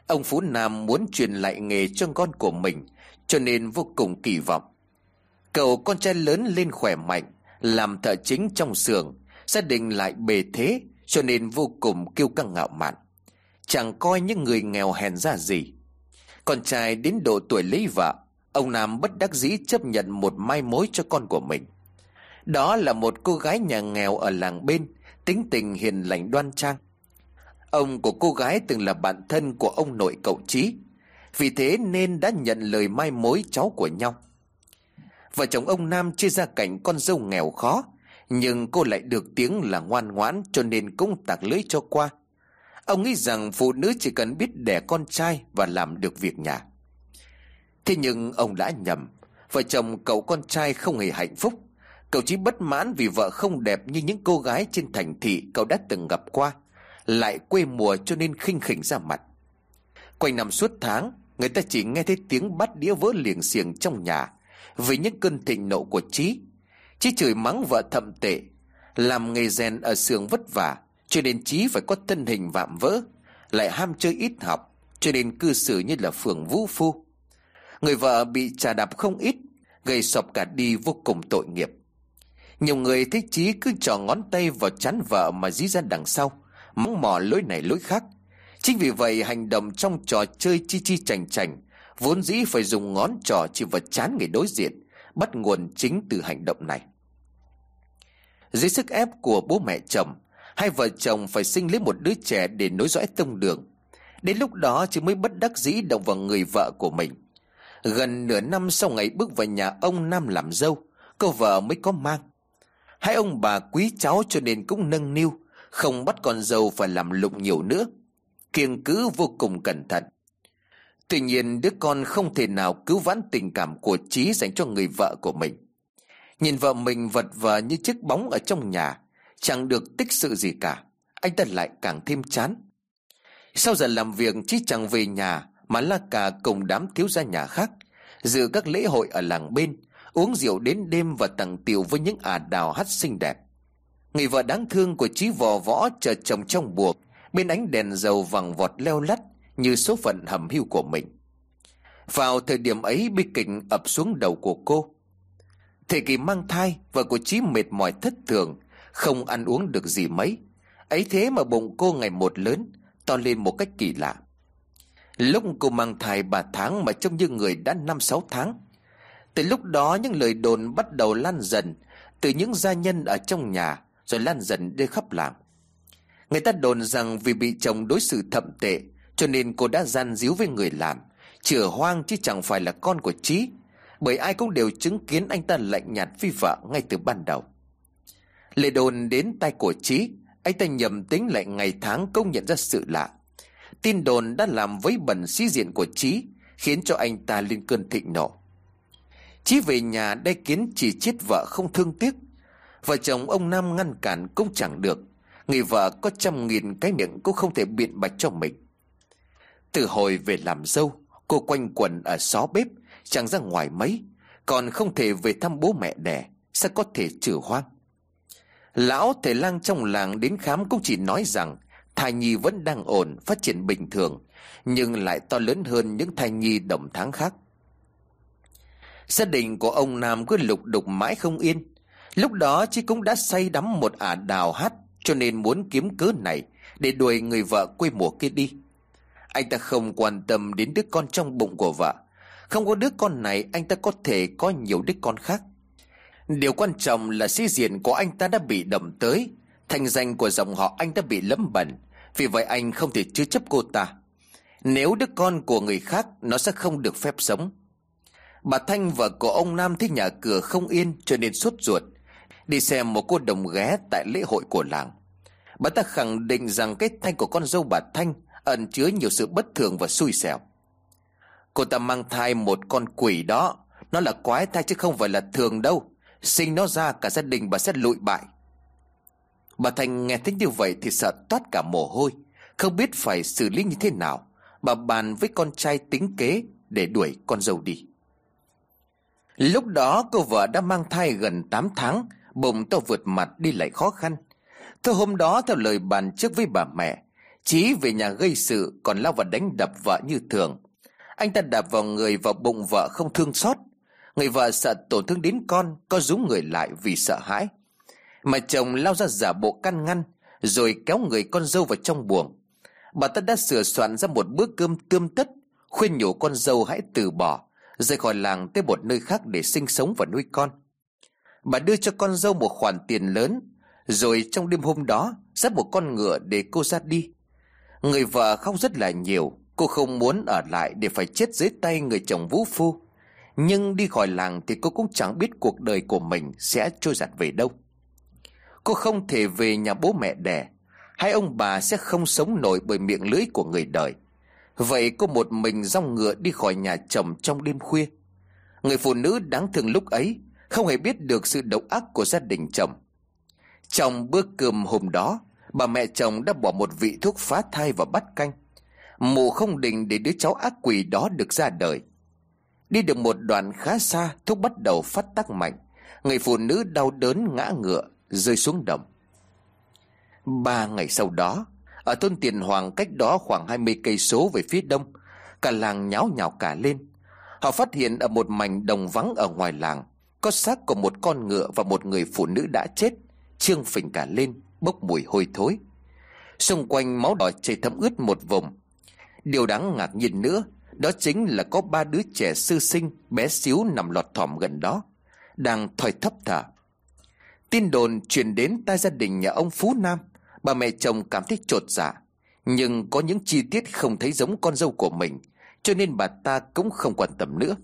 Ông Phú Nam muốn truyền lại nghề cho con của mình, Cho nên vô cùng kỳ vọng. Cậu con trai lớn lên khỏe mạnh, Làm thợ chính trong xưởng, Gia đình lại bề thế, Cho nên vô cùng kiêu căng ngạo mạn. Chẳng coi những người nghèo hèn ra gì. Con trai đến độ tuổi lấy vợ, Ông Nam bất đắc dĩ chấp nhận một mai mối cho con của mình. Đó là một cô gái nhà nghèo ở làng bên, tính tình hiền lành đoan trang. Ông của cô gái từng là bạn thân của ông nội cậu Trí, vì thế nên đã nhận lời mai mối cháu của nhau. Vợ chồng ông Nam chia ra cảnh con dâu nghèo khó, nhưng cô lại được tiếng là ngoan ngoãn cho nên cũng tạc lưới cho qua. Ông nghĩ rằng phụ nữ chỉ cần biết đẻ con trai và làm được việc nhà. Thế nhưng ông đã nhầm Vợ chồng cậu con trai không hề hạnh phúc Cậu chỉ bất mãn vì vợ không đẹp như những cô gái trên thành thị cậu đã từng gặp qua, Lại quê mùa cho nên khinh khỉnh ra mặt. Quanh năm suốt tháng, Người ta chỉ nghe thấy tiếng bát đĩa vỡ liềng xiềng trong nhà Vì những cơn thịnh nộ của Trí Trí chửi mắng vợ thậm tệ, Làm nghề rèn ở xưởng vất vả, Cho nên Trí phải có thân hình vạm vỡ, Lại ham chơi ít học, Cho nên cư xử như là phường vũ phu. Người vợ bị trà đạp không ít, Gây sọp cả đi vô cùng tội nghiệp. Nhiều người thích Trí cứ trò ngón tay vào chán vợ mà dí ra đằng sau, Mắng mò lối này lối khác. Chính vì vậy, hành động trong trò chơi chi chi chành chành Vốn dĩ phải dùng ngón trò chỉ vào chán người đối diện, Bắt nguồn chính từ hành động này. Dưới sức ép của bố mẹ chồng, Hai vợ chồng phải sinh lấy một đứa trẻ để nối dõi tông đường. Đến lúc đó chỉ mới bất đắc dĩ động vào người vợ của mình. Gần nửa năm sau ngày bước vào nhà ông Nam làm dâu, Cô vợ mới có mang. Hai ông bà quý cháu cho nên cũng nâng niu, Không bắt con dâu phải làm lụng nhiều nữa. Kiêng cứ vô cùng cẩn thận. Tuy nhiên, đứa con không thể nào cứu vãn tình cảm của Trí dành cho người vợ của mình. Nhìn vợ mình vật vờ như chiếc bóng ở trong nhà, Chẳng được tích sự gì cả. Anh ta lại càng thêm chán. Sau giờ làm việc Trí chẳng về nhà, Mà la cả cùng đám thiếu gia nhà khác, Dự các lễ hội ở làng bên Uống rượu đến đêm và tặng tiểu với những ả đào hát xinh đẹp. Người vợ đáng thương của Trí vò võ chờ chồng trong buộc, Bên ánh đèn dầu vàng vọt leo lắt Như số phận hầm hưu của mình. Vào thời điểm ấy, bi kịch ập xuống đầu của cô. Thời kỳ mang thai, Vợ của Chí mệt mỏi thất thường, Không ăn uống được gì mấy. Ấy thế mà bụng cô ngày một lớn, To lên một cách kỳ lạ. Lúc cô mang thai 3 tháng Mà trông như người đã 5-6 tháng từ lúc đó những lời đồn bắt đầu lan dần Từ những gia nhân ở trong nhà, Rồi lan dần đi khắp làng. Người ta đồn rằng vì bị chồng đối xử thậm tệ, Cho nên cô đã gian díu với người làm Chửa hoang chứ chẳng phải là con của Trí Bởi ai cũng đều chứng kiến anh ta lạnh nhạt phi vợ ngay từ ban đầu. Lệ đồn đến tay của Trí Anh ta nhầm tính lại ngày tháng công nhận ra sự lạ. Tin đồn đã làm với bẩn sĩ diện của Trí Khiến cho anh ta lên cơn thịnh nộ. Chí về nhà đe kiến chỉ chết vợ không thương tiếc. Vợ chồng ông Nam ngăn cản cũng chẳng được. Người vợ có trăm nghìn cái miệng cũng không thể biện bạch cho mình. Từ hồi về làm dâu, Cô quanh quẩn ở xó bếp, Chẳng ra ngoài mấy. Còn không thể về thăm bố mẹ đẻ, Sao có thể trừ hoang? Lão thầy lang trong làng đến khám cũng chỉ nói rằng, Thai nhi vẫn đang ổn, Phát triển bình thường, Nhưng lại to lớn hơn những thai nhi đồng tháng khác. Gia đình của ông Nam cứ lục đục mãi không yên. Lúc đó chị cũng đã say đắm một ả đào hát, cho nên muốn kiếm cớ này Để đuổi người vợ quê mùa kia đi. Anh ta không quan tâm đến đứa con trong bụng của vợ. Không có đứa con này, Anh ta có thể có nhiều đứa con khác. Điều quan trọng là sĩ diện của anh ta đã bị đầm tới. Thành danh của dòng họ anh đã bị lấm bẩn. Vì vậy anh không thể chứa chấp cô ta. Nếu đứa con của người khác, Nó sẽ không được phép sống. Bà Thanh vợ của ông Nam thấy nhà cửa không yên Cho nên sốt ruột Đi xem một cô đồng ghé tại lễ hội của làng Bà ta khẳng định rằng cái thanh của con dâu bà Thanh ẩn chứa nhiều sự bất thường và xui xẻo. Cô ta mang thai một con quỷ đó. Nó là quái thai chứ không phải là thường đâu. Sinh nó ra cả gia đình bà sẽ lụi bại. Bà Thanh nghe thấy như vậy thì sợ toát cả mồ hôi. Không biết phải xử lý như thế nào. Bà bàn với con trai tính kế để đuổi con dâu đi. Lúc đó cô vợ đã mang thai gần 8 tháng, bụng to vượt mặt đi lại khó khăn. Thôi hôm đó theo lời bàn trước với bà mẹ Chí về nhà gây sự Còn lao vào đánh đập vợ như thường. Anh ta đạp vào người vào bụng vợ không thương xót. Người vợ sợ tổn thương đến con Có rúm người lại vì sợ hãi. Mà chồng lao ra giả bộ căn ngăn Rồi kéo người con dâu vào trong buồng. Bà ta đã sửa soạn ra một bữa cơm tươm tất Khuyên nhủ con dâu hãy từ bỏ. Rời khỏi làng tới một nơi khác để sinh sống và nuôi con. Bà đưa cho con dâu một khoản tiền lớn, rồi trong đêm hôm đó, Dắt một con ngựa để cô ra đi. Người vợ khóc rất là nhiều, Cô không muốn ở lại để phải chết dưới tay người chồng vũ phu. Nhưng đi khỏi làng thì cô cũng chẳng biết cuộc đời của mình sẽ trôi giặt về đâu. Cô không thể về nhà bố mẹ đẻ, Hai ông bà sẽ không sống nổi bởi miệng lưỡi của người đời. Vậy cô một mình rong ngựa đi khỏi nhà chồng trong đêm khuya. Người phụ nữ đáng thương lúc ấy Không hề biết được sự độc ác của gia đình chồng. Trong bữa cơm hôm đó, bà mẹ chồng đã bỏ một vị thuốc phá thai vào bát canh. mù không định để đứa cháu ác quỷ đó được ra đời. Đi được một đoạn khá xa thuốc bắt đầu phát tác mạnh. Người phụ nữ đau đớn ngã ngựa Rơi xuống đồng. Ba ngày sau đó ở thôn Tiền Hoàng cách đó khoảng 20 cây số về phía đông, Cả làng nháo nhào cả lên. Họ phát hiện ở một mảnh đồng vắng ở ngoài làng, Có xác của một con ngựa và một người phụ nữ đã chết, Trương phình cả lên, Bốc mùi hôi thối. Xung quanh máu đỏ chảy thấm ướt một vùng Điều đáng ngạc nhiên nữa, Đó chính là có ba đứa trẻ sư sinh, Bé xíu nằm lọt thỏm gần đó, Đang thoi thấp thở. Tin đồn truyền đến tai gia đình nhà ông Phú Nam Bà mẹ chồng cảm thấy trột dạ Nhưng có những chi tiết không thấy giống con dâu của mình, Cho nên bà ta cũng không quan tâm nữa.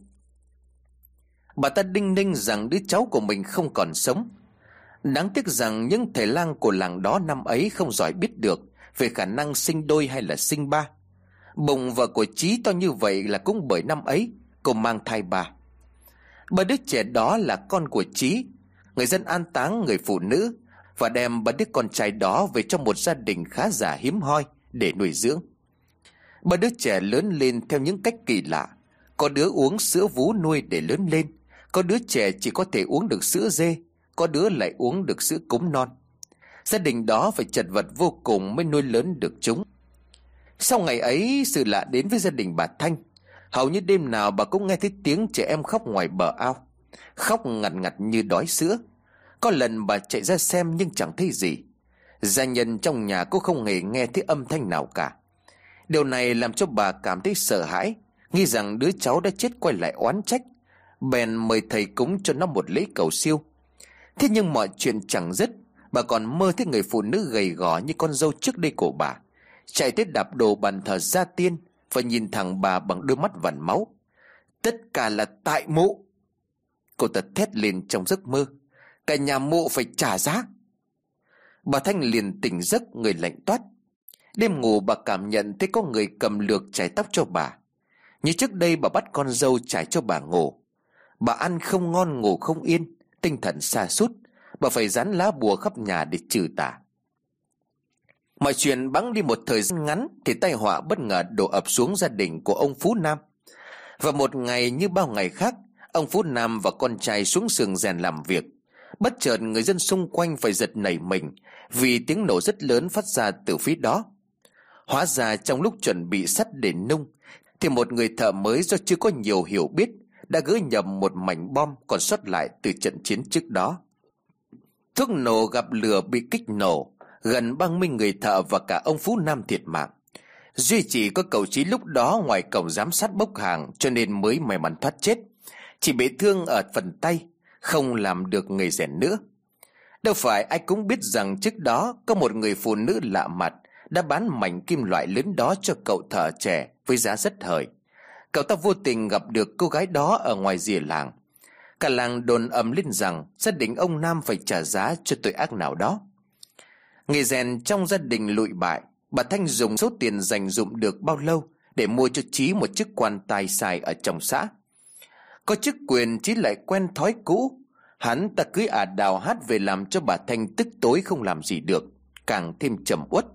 Bà ta đinh ninh rằng đứa cháu của mình không còn sống. Đáng tiếc rằng những thầy lang của làng đó năm ấy không giỏi biết được Về khả năng sinh đôi hay là sinh ba. Bụng vợ của Trí to như vậy là cũng bởi năm ấy, Cô mang thai bà. Bà đứa trẻ đó là con của Trí Người dân an táng người phụ nữ và đem ba đứa con trai đó về cho một gia đình khá giả hiếm hoi Để nuôi dưỡng. Ba đứa trẻ lớn lên theo những cách kỳ lạ. Có đứa uống sữa vú nuôi để lớn lên. Có đứa trẻ chỉ có thể uống được sữa dê, Có đứa lại uống được sữa cúng non. Gia đình đó phải chật vật vô cùng mới nuôi lớn được chúng. Sau ngày ấy, sự lạ đến với gia đình bà Thanh. Hầu như đêm nào bà cũng nghe thấy tiếng trẻ em khóc ngoài bờ ao. Khóc ngặt ngặt như đói sữa. Có lần bà chạy ra xem nhưng chẳng thấy gì. Gia nhân trong nhà cũng không hề nghe thấy âm thanh nào cả. Điều này làm cho bà cảm thấy sợ hãi Nghi rằng đứa cháu đã chết quay lại oán trách. Bèn mời thầy cúng cho nó một lễ cầu siêu. Thế nhưng mọi chuyện chẳng dứt, Bà còn mơ thấy người phụ nữ gầy gò như con dâu trước đây của bà. Chạy tới đạp đồ bàn thờ gia tiên và nhìn thẳng bà bằng đôi mắt vằn máu. Tất cả là tại mụ! Cô ta thét lên trong giấc mơ cả nhà mộ phải trả giá. Bà thanh liền tỉnh giấc người lạnh toát. Đêm ngủ bà cảm nhận thấy có người cầm lược chải tóc cho bà. Như trước đây bà bắt con dâu chải cho bà ngủ. Bà ăn không ngon ngủ không yên tinh thần xa sút. Bà phải dán lá bùa khắp nhà để trừ tà. Mọi chuyện bắn đi một thời gian ngắn thì tai họa bất ngờ đổ ập xuống gia đình của ông Phú Nam. Và một ngày như bao ngày khác, ông Phú Nam và con trai xuống sườn rèn làm việc. Bất chợt người dân xung quanh phải giật nảy mình vì tiếng nổ rất lớn phát ra từ phía đó. Hóa ra trong lúc chuẩn bị sắt để nung thì một người thợ mới do chưa có nhiều hiểu biết đã gỡ nhầm một mảnh bom còn sót lại từ trận chiến trước đó. Thuốc nổ gặp lửa bị kích nổ gần 30 người thợ và cả ông Phú Nam thiệt mạng. Duy chỉ có cậu Chí lúc đó ngoài cổng giám sát bốc hàng cho nên mới may mắn thoát chết. Chỉ bị thương ở phần tay, không làm được người rèn nữa. Đâu phải ai cũng biết rằng trước đó có một người phụ nữ lạ mặt đã bán mảnh kim loại lớn đó cho cậu thợ trẻ với giá rất hời. Cậu ta vô tình gặp được cô gái đó ở ngoài rìa làng. Cả làng đồn ầm lên rằng gia đình ông Nam phải trả giá cho tội ác nào đó. Nghề rèn trong gia đình lụi bại, Bà Thanh dùng số tiền dành dụm được bao lâu Để mua cho Chí một chiếc quan tài xài ở trong xã có chức quyền Chí lại quen thói cũ Hắn ta cưới ả đào hát về làm cho bà Thanh tức tối không làm gì được Càng thêm trầm uất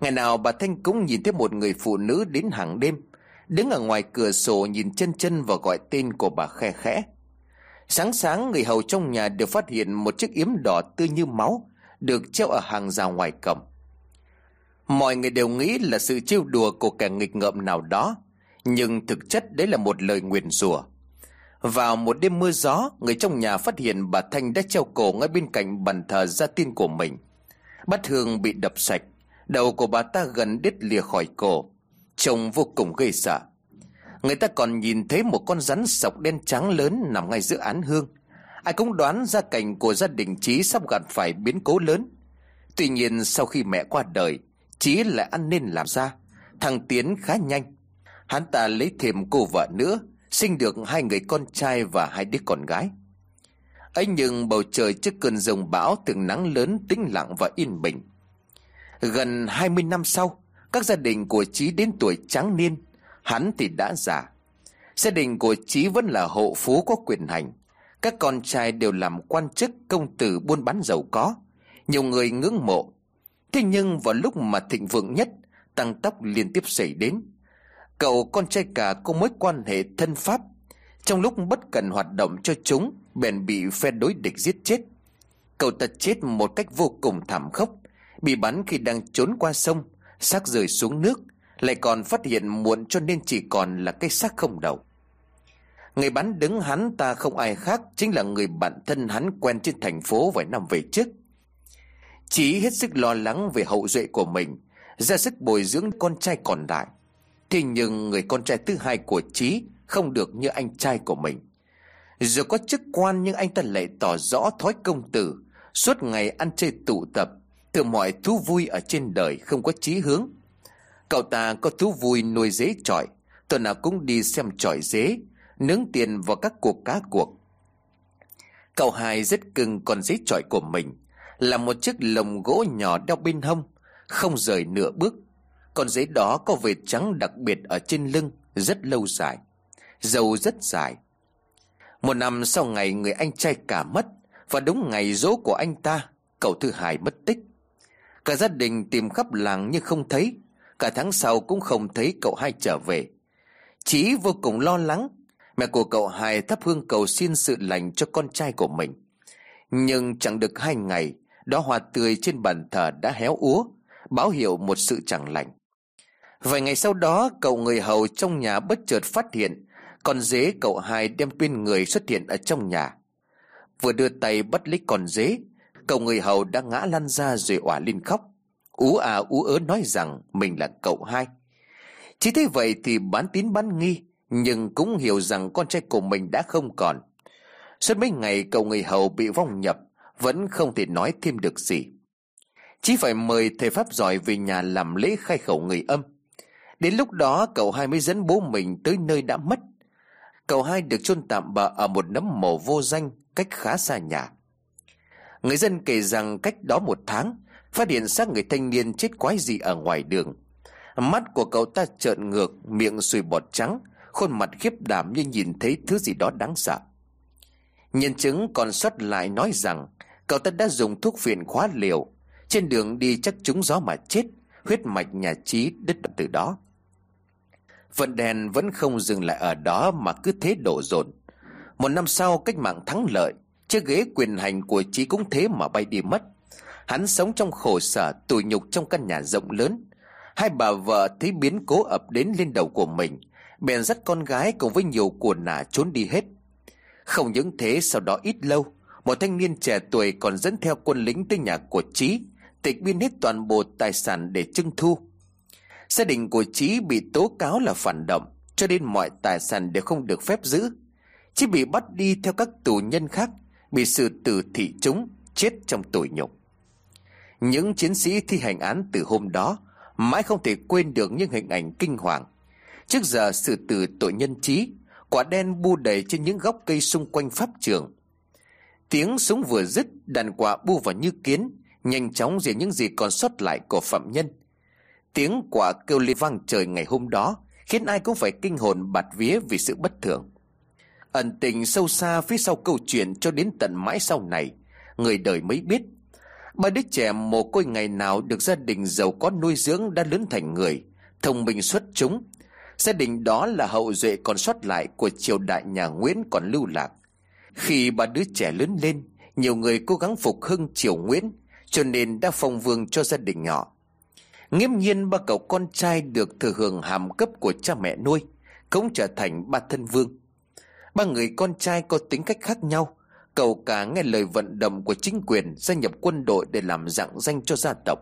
Ngày nào bà Thanh cũng nhìn thấy một người phụ nữ đến hàng đêm Đứng ở ngoài cửa sổ nhìn chân chân và gọi tên của bà khe khẽ Sáng sáng người hầu trong nhà đều phát hiện một chiếc yếm đỏ tươi như máu được treo ở hàng rào ngoài cổng. Mọi người đều nghĩ là sự trêu đùa của kẻ nghịch ngợm nào đó, nhưng thực chất đấy là một lời nguyền rủa. Vào một đêm mưa gió, người trong nhà phát hiện bà Thanh đã treo cổ ngay bên cạnh bàn thờ gia tiên của mình. Bát hương bị đập sạch, đầu của bà ta gần đứt lìa khỏi cổ, trông vô cùng gây sợ. Người ta còn nhìn thấy một con rắn sọc đen trắng lớn nằm ngay giữa án hương, Ai cũng đoán ra cảnh của gia đình Trí sắp gặp phải biến cố lớn. Tuy nhiên sau khi mẹ qua đời, Trí lại ăn nên làm ra. Thằng Tiến khá nhanh. Hắn ta lấy thêm cô vợ nữa, sinh được hai người con trai và hai đứa con gái. ấy nhưng bầu trời trước cơn rồng bão từng nắng lớn tĩnh lặng và yên bình. Gần 20 năm sau, các gia đình của chí đến tuổi tráng niên, hắn thì đã già. Gia đình của chí vẫn là hộ phú có quyền hành. Các con trai đều làm quan chức công tử buôn bán giàu có Nhiều người ngưỡng mộ Thế nhưng vào lúc mà thịnh vượng nhất tăng tốc liên tiếp xảy đến Cậu con trai cả có mối quan hệ thân pháp. Trong lúc bất cần hoạt động cho chúng, Bèn bị phe đối địch giết chết. Cậu ta chết một cách vô cùng thảm khốc. Bị bắn khi đang trốn qua sông, xác rơi xuống nước, Lại còn phát hiện muộn cho nên chỉ còn là cái xác không đầu. Người bắn đứng hắn ta không ai khác Chính là người bạn thân hắn quen trên thành phố vài năm về trước. Chí hết sức lo lắng về hậu duệ của mình, Ra sức bồi dưỡng con trai còn lại. Thế nhưng người con trai thứ hai của Chí Không được như anh trai của mình. Dù có chức quan nhưng anh ta lại tỏ rõ thói công tử. Suốt ngày ăn chơi tụ tập, Từ mọi thú vui ở trên đời không có chí hướng. Cậu ta có thú vui nuôi dế trọi, Tuần nào cũng đi xem trọi dế, Nướng tiền vào các cuộc cá cuộc. Cậu hai rất cưng con dế trọi của mình, Là một chiếc lồng gỗ nhỏ đeo bên hông, Không rời nửa bước. Con dế đó có vệt trắng đặc biệt ở trên lưng, Rất lâu dài, Dầu rất dài. Một năm sau ngày người anh trai cả mất, Và đúng ngày dỗ của anh ta, Cậu thứ hai mất tích. Cả gia đình tìm khắp làng nhưng không thấy, Cả tháng sau cũng không thấy cậu hai trở về. Chí vô cùng lo lắng, Mẹ của cậu hai thắp hương cầu xin sự lành cho con trai của mình. Nhưng chẳng được hai ngày Đó hoa tươi trên bàn thờ đã héo úa, Báo hiệu một sự chẳng lành. Vài ngày sau đó, cậu người hầu trong nhà bất chợt phát hiện, Con dế cậu hai đem bên người xuất hiện ở trong nhà. Vừa đưa tay bắt lấy con dế, Cậu người hầu đã ngã lăn ra rồi òa lên khóc. Ú à ú ớ nói rằng mình là cậu hai. Chỉ thế vậy thì bán tín bán nghi, Nhưng cũng hiểu rằng con trai của mình đã không còn. Suốt mấy ngày cậu người hầu bị vong nhập, Vẫn không thể nói thêm được gì. Chỉ phải mời thầy Pháp giỏi về nhà làm lễ khai khẩu người âm. Đến lúc đó, cậu hai mới dẫn bố mình tới nơi đã mất. Cậu hai được chôn tạm bờ ở một nấm mồ vô danh cách khá xa nhà. Người dân kể rằng cách đó một tháng, Phát hiện xác người thanh niên chết quái gì ở ngoài đường. Mắt của cậu ta trợn ngược, Miệng sùi bọt trắng, Khuôn mặt khiếp đảm như nhìn thấy thứ gì đó đáng sợ. Nhân chứng còn sót lại nói rằng, Cậu ta đã dùng thuốc phiện khóa liều. Trên đường đi chắc trúng gió mà chết, Huyết mạch, nhà trí đứt từ đó. Vận đèn vẫn không dừng lại ở đó Mà cứ thế đổ dồn. Một năm sau, cách mạng thắng lợi, Chiếc ghế quyền hành của chí cũng thế mà bay đi mất. Hắn sống trong khổ sở, tủi nhục trong căn nhà rộng lớn. Hai bà vợ thấy biến cố ập đến lên đầu của mình, Bèn dắt con gái cùng với nhiều của nả trốn đi hết. Không những thế, sau đó ít lâu, Một thanh niên trẻ tuổi còn dẫn theo quân lính tới nhà của Trí Tịch biên hết toàn bộ tài sản để trưng thu. Gia đình của Trí bị tố cáo là phản động Cho nên mọi tài sản đều không được phép giữ Chỉ bị bắt đi theo các tù nhân khác Bị sự tử thị chúng Chết trong tủi nhục những chiến sĩ thi hành án từ hôm đó mãi không thể quên được những hình ảnh kinh hoàng. Trước giờ xử tử tội nhân trí, quả đen bu đầy trên những gốc cây xung quanh pháp trường. Tiếng súng vừa dứt, đàn quả bu vào như kiến, nhanh chóng diệt những gì còn sót lại của phạm nhân. Tiếng quả kêu lên vang trời ngày hôm đó, khiến ai cũng phải kinh hồn bạt vía vì sự bất thường. Ẩn tình sâu xa phía sau câu chuyện cho đến tận mãi sau này, người đời mới biết Ba đứa trẻ mồ côi ngày nào được gia đình giàu có nuôi dưỡng đã lớn thành người, thông minh xuất chúng. Gia đình đó là hậu duệ còn sót lại của triều đại nhà Nguyễn còn lưu lạc. Khi ba đứa trẻ lớn lên, nhiều người cố gắng phục hưng triều Nguyễn, cho nên đã phong vương cho gia đình nhỏ. Nghiêm nhiên ba cậu con trai được thừa hưởng hàm cấp của cha mẹ nuôi, cũng trở thành ba thân vương. Ba người con trai có tính cách khác nhau, Cậu cả nghe lời vận động của chính quyền gia nhập quân đội để làm dạng danh cho gia tộc.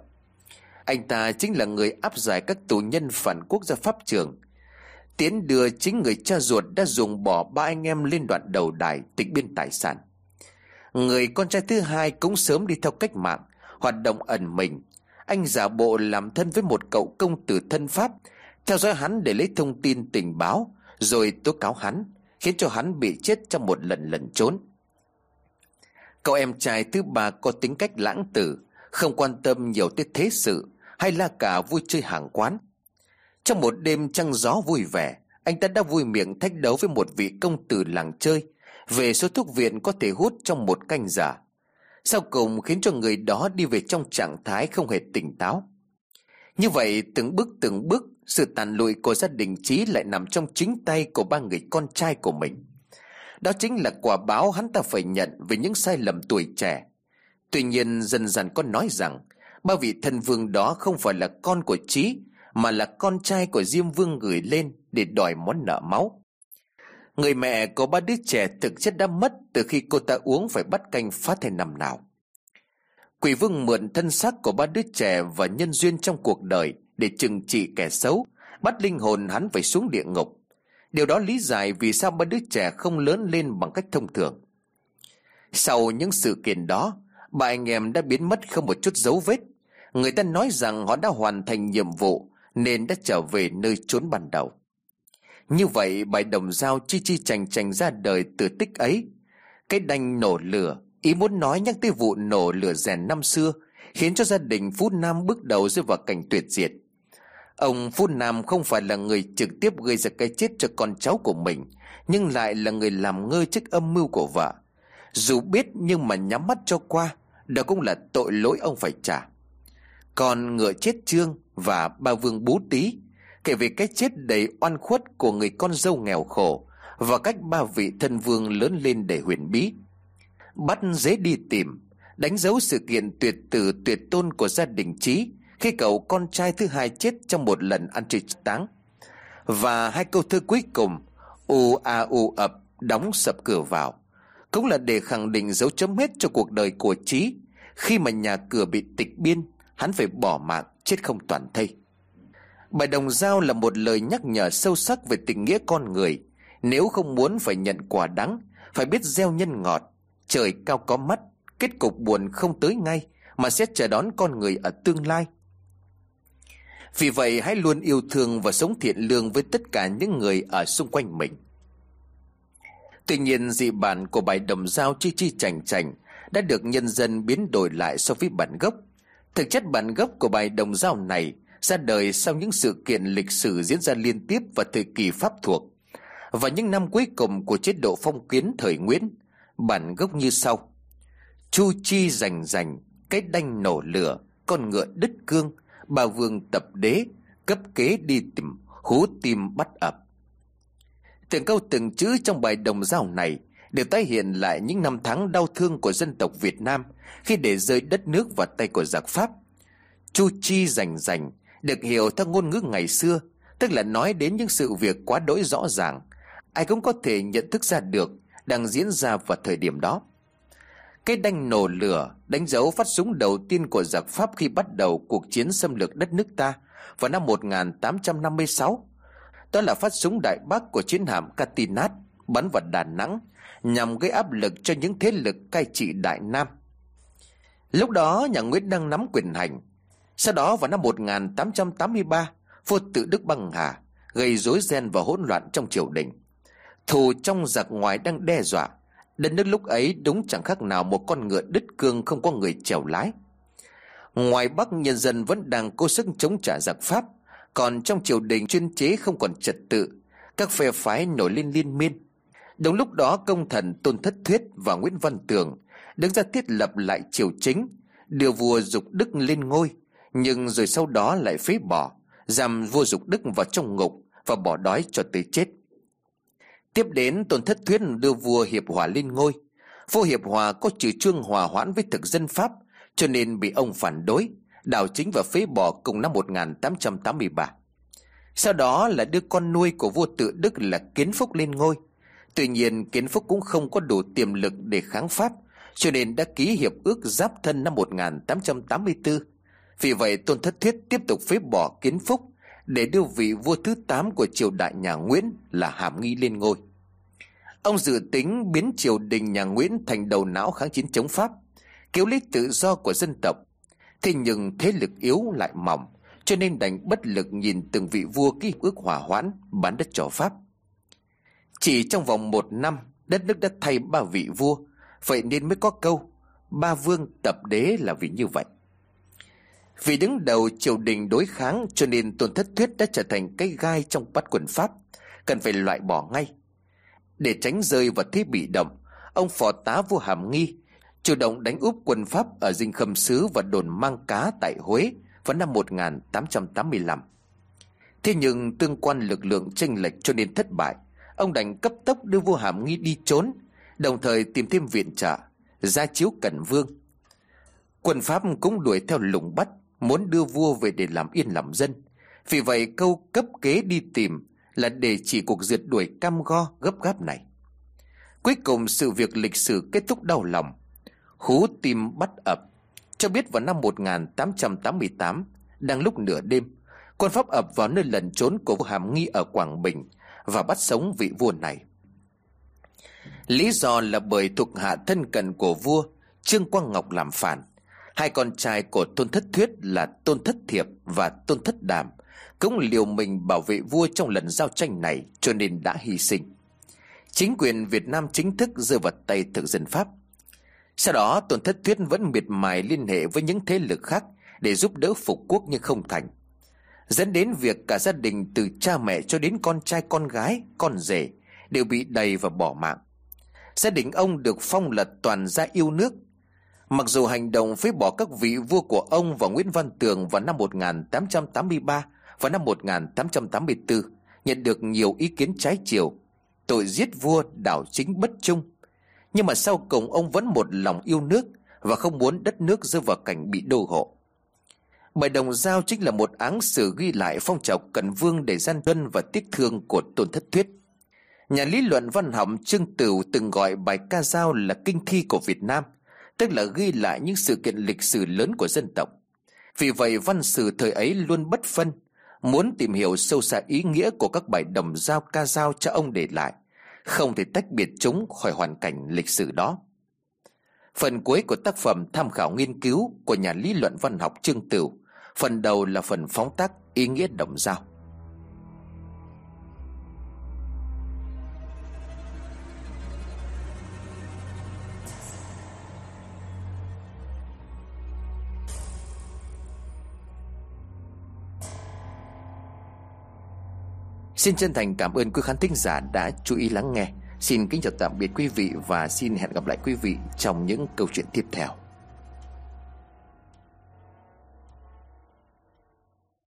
Anh ta chính là người áp giải các tù nhân phản quốc ra pháp trường. Tiến đưa chính người cha ruột đã dùng bỏ ba anh em lên đoạn đầu đài tịch biên tài sản. Người con trai thứ hai cũng sớm đi theo cách mạng, hoạt động ẩn mình. Anh giả bộ làm thân với một cậu công tử thân pháp, theo dõi hắn để lấy thông tin tình báo, rồi tố cáo hắn, khiến cho hắn bị chết trong một lần lẩn trốn. Cậu em trai thứ ba có tính cách lãng tử, không quan tâm nhiều tới thế sự hay là cả vui chơi hàng quán. Trong một đêm trăng gió vui vẻ, anh ta đã vui miệng thách đấu với một vị công tử làng chơi về số thuốc viện có thể hút trong một canh giả. Sau cùng khiến cho người đó đi về trong trạng thái không hề tỉnh táo. Như vậy, từng bước từng bước, Sự tàn lụi của gia đình Trí lại nằm trong chính tay của ba người con trai của mình. Đó chính là quả báo hắn ta phải nhận Về những sai lầm tuổi trẻ. Tuy nhiên, dần dần có nói rằng, Ba vị thần vương đó không phải là con của Trí Mà là con trai của Diêm Vương gửi lên Để đòi món nợ máu. Người mẹ của ba đứa trẻ thực chất đã mất Từ khi cô ta uống phải bắt canh phát hay năm nào. Quỷ vương mượn thân xác của ba đứa trẻ Và nhân duyên trong cuộc đời Để trừng trị kẻ xấu, Bắt linh hồn hắn phải xuống địa ngục. Điều đó lý giải vì sao ba đứa trẻ không lớn lên bằng cách thông thường. Sau những sự kiện đó, Ba anh em đã biến mất không một chút dấu vết. Người ta nói rằng họ đã hoàn thành nhiệm vụ Nên đã trở về nơi trốn ban đầu. Như vậy, bài đồng giao chi chi chành chành ra đời từ tích ấy. Cái đanh nổ lửa, Ý muốn nói nhắc tới vụ nổ lửa rèn năm xưa, Khiến cho gia đình Phú Nam bước đầu rơi vào cảnh tuyệt diệt. Ông Phú Nam không phải là người trực tiếp gây ra cái chết cho con cháu của mình, Nhưng lại là người làm ngơ trước âm mưu của vợ. Dù biết nhưng mà nhắm mắt cho qua, Đó cũng là tội lỗi ông phải trả. Còn ngựa chết trương và ba vương bú tí Kể về cái chết đầy oan khuất của người con dâu nghèo khổ Và cách ba vị thân vương lớn lên để huyền bí. Bắt dễ đi tìm, Đánh dấu sự kiện tuyệt tử tuyệt tôn của gia đình Trí Khi cậu con trai thứ hai chết trong một lần ăn trịch táng. Và hai câu thơ cuối cùng, U a u ập, đóng sập cửa vào, Cũng là để khẳng định dấu chấm hết cho cuộc đời của Trí. Khi mà nhà cửa bị tịch biên, Hắn phải bỏ mạng, chết không toàn thây. Bài đồng giao là một lời nhắc nhở sâu sắc về tình nghĩa con người. Nếu không muốn phải nhận quả đắng, Phải biết gieo nhân ngọt. Trời cao có mắt, Kết cục buồn không tới ngay, Mà sẽ chờ đón con người ở tương lai. Vì vậy, hãy luôn yêu thương và sống thiện lương với tất cả những người ở xung quanh mình. Tuy nhiên, dị bản của bài đồng giao chi chi chành chành Đã được nhân dân biến đổi lại so với bản gốc. Thực chất bản gốc của bài đồng giao này ra đời sau những sự kiện lịch sử diễn ra liên tiếp vào thời kỳ Pháp thuộc. Và những năm cuối cùng của chế độ phong kiến thời Nguyễn, Bản gốc như sau. Chu chi rành rành, Cái đanh nổ lửa, Con ngựa đứt cương, Bà vương tập đế, Cấp kế đi tìm, Hú tim bắt ập. Từng câu từng chữ trong bài đồng giao này Đều tái hiện lại những năm tháng đau thương của dân tộc Việt Nam Khi để rơi đất nước vào tay của giặc Pháp. Chu chi rành rành được hiểu theo ngôn ngữ ngày xưa, Tức là nói đến những sự việc quá đỗi rõ ràng, Ai cũng có thể nhận thức ra được đang diễn ra vào thời điểm đó. Cái đanh nổ lửa đánh dấu phát súng đầu tiên của giặc Pháp khi bắt đầu cuộc chiến xâm lược đất nước ta vào năm 1856. Đó là phát súng đại bác của chiến hạm Catinat bắn vào Đà Nẵng nhằm gây áp lực cho những thế lực cai trị Đại Nam. Lúc đó, nhà Nguyễn đang nắm quyền hành. Sau đó vào năm 1883, vua tự Đức Băng Hà gây rối ren và hỗn loạn trong triều đình. Thù trong giặc ngoài đang đe dọa Đất nước lúc ấy đúng chẳng khác nào một con ngựa đứt cương không có người chèo lái. Ngoài Bắc nhân dân vẫn đang cố sức chống trả giặc Pháp Còn trong triều đình chuyên chế không còn trật tự Các phe phái nổi lên liên miên. Đúng lúc đó công thần Tôn Thất Thuyết và Nguyễn Văn Tường Đứng ra thiết lập lại triều chính Đưa vua Dục Đức lên ngôi. Nhưng rồi sau đó lại phế bỏ Giam vua Dục Đức vào trong ngục Và bỏ đói cho tới chết Tiếp đến Tôn Thất Thuyết đưa vua Hiệp Hòa lên ngôi. Vua Hiệp Hòa có chủ trương hòa hoãn với thực dân Pháp cho nên bị ông phản đối, đảo chính và phế bỏ cùng năm 1883. Sau đó là đưa con nuôi của vua tự Đức là Kiến Phúc lên ngôi. Tuy nhiên Kiến Phúc cũng không có đủ tiềm lực để kháng Pháp cho nên đã ký hiệp ước giáp thân năm 1884. Vì vậy Tôn Thất thiết tiếp tục phế bỏ Kiến Phúc để đưa vị vua thứ 8 của triều đại nhà Nguyễn là Hàm Nghi lên ngôi. Ông dự tính biến triều đình nhà Nguyễn thành đầu não kháng chiến chống Pháp, cứu lấy tự do của dân tộc. Thế nhưng thế lực yếu lại mỏng, cho nên đành bất lực nhìn từng vị vua ký ước hòa hoãn bán đất cho Pháp. Chỉ trong vòng một năm, đất nước đã thay ba vị vua, vậy nên mới có câu ba vương tập đế là vì như vậy. Vì đứng đầu triều đình đối kháng cho nên Tôn Thất Thuyết đã trở thành cái gai trong bắt quần Pháp, cần phải loại bỏ ngay. Để tránh rơi vào thế bị động, ông phò tá vua Hàm Nghi chủ động đánh úp quân Pháp ở dinh khâm sứ và đồn mang cá tại Huế vào năm 1885. Thế nhưng tương quan lực lượng tranh lệch cho nên thất bại. Ông đành cấp tốc đưa vua Hàm Nghi đi trốn, đồng thời tìm thêm viện trợ, ra chiếu cẩn vương. Quân Pháp cũng đuổi theo lùng bắt, muốn đưa vua về để làm yên lòng dân. Vì vậy câu cấp kế đi tìm là để chỉ cuộc diệt đuổi cam go gấp gáp này. Cuối cùng sự việc lịch sử kết thúc đau lòng. Hú tim bắt ập. Cho biết vào năm 1888, đang lúc nửa đêm, quân Pháp ập vào nơi lẩn trốn của vua Hàm Nghi ở Quảng Bình và bắt sống vị vua này. Lý do là bởi thuộc hạ thân cận của vua Trương Quang Ngọc làm phản. Hai con trai của Tôn Thất Thuyết là Tôn Thất Thiệp và Tôn Thất Đàm cũng liều mình bảo vệ vua trong lần giao tranh này cho nên đã hy sinh. Chính quyền Việt Nam chính thức rơi vào tay thực dân Pháp. Sau đó Tôn Thất Thuyết vẫn miệt mài liên hệ với những thế lực khác để giúp đỡ phục quốc nhưng không thành. Dẫn đến việc cả gia đình từ cha mẹ cho đến con trai con gái, con rể đều bị đầy và bỏ mạng. Gia đình ông được phong là toàn gia yêu nước. Mặc dù hành động phế bỏ các vị vua của ông và Nguyễn Văn Tường vào năm 1883 và năm 1884 nhận được nhiều ý kiến trái chiều, tội giết vua đảo chính bất trung. Nhưng mà sau cùng ông vẫn một lòng yêu nước và không muốn đất nước rơi vào cảnh bị đô hộ. Bài đồng giao chính là một áng sử ghi lại phong trào cận vương để gian dân và tiếc thương của tôn thất thuyết. Nhà lý luận văn học Trương Tửu từng gọi bài ca dao là kinh thi của Việt Nam, tức là ghi lại những sự kiện lịch sử lớn của dân tộc. Vì vậy văn sử thời ấy luôn bất phân, muốn tìm hiểu sâu xa ý nghĩa của các bài đồng giao ca dao cho ông để lại, không thể tách biệt chúng khỏi hoàn cảnh lịch sử đó. Phần cuối của tác phẩm tham khảo nghiên cứu của nhà lý luận văn học Trương Tửu, phần đầu là phần phóng tác ý nghĩa đồng giao. Xin chân thành cảm ơn quý khán thính giả đã chú ý lắng nghe. Xin kính chào tạm biệt quý vị và xin hẹn gặp lại quý vị trong những câu chuyện tiếp theo.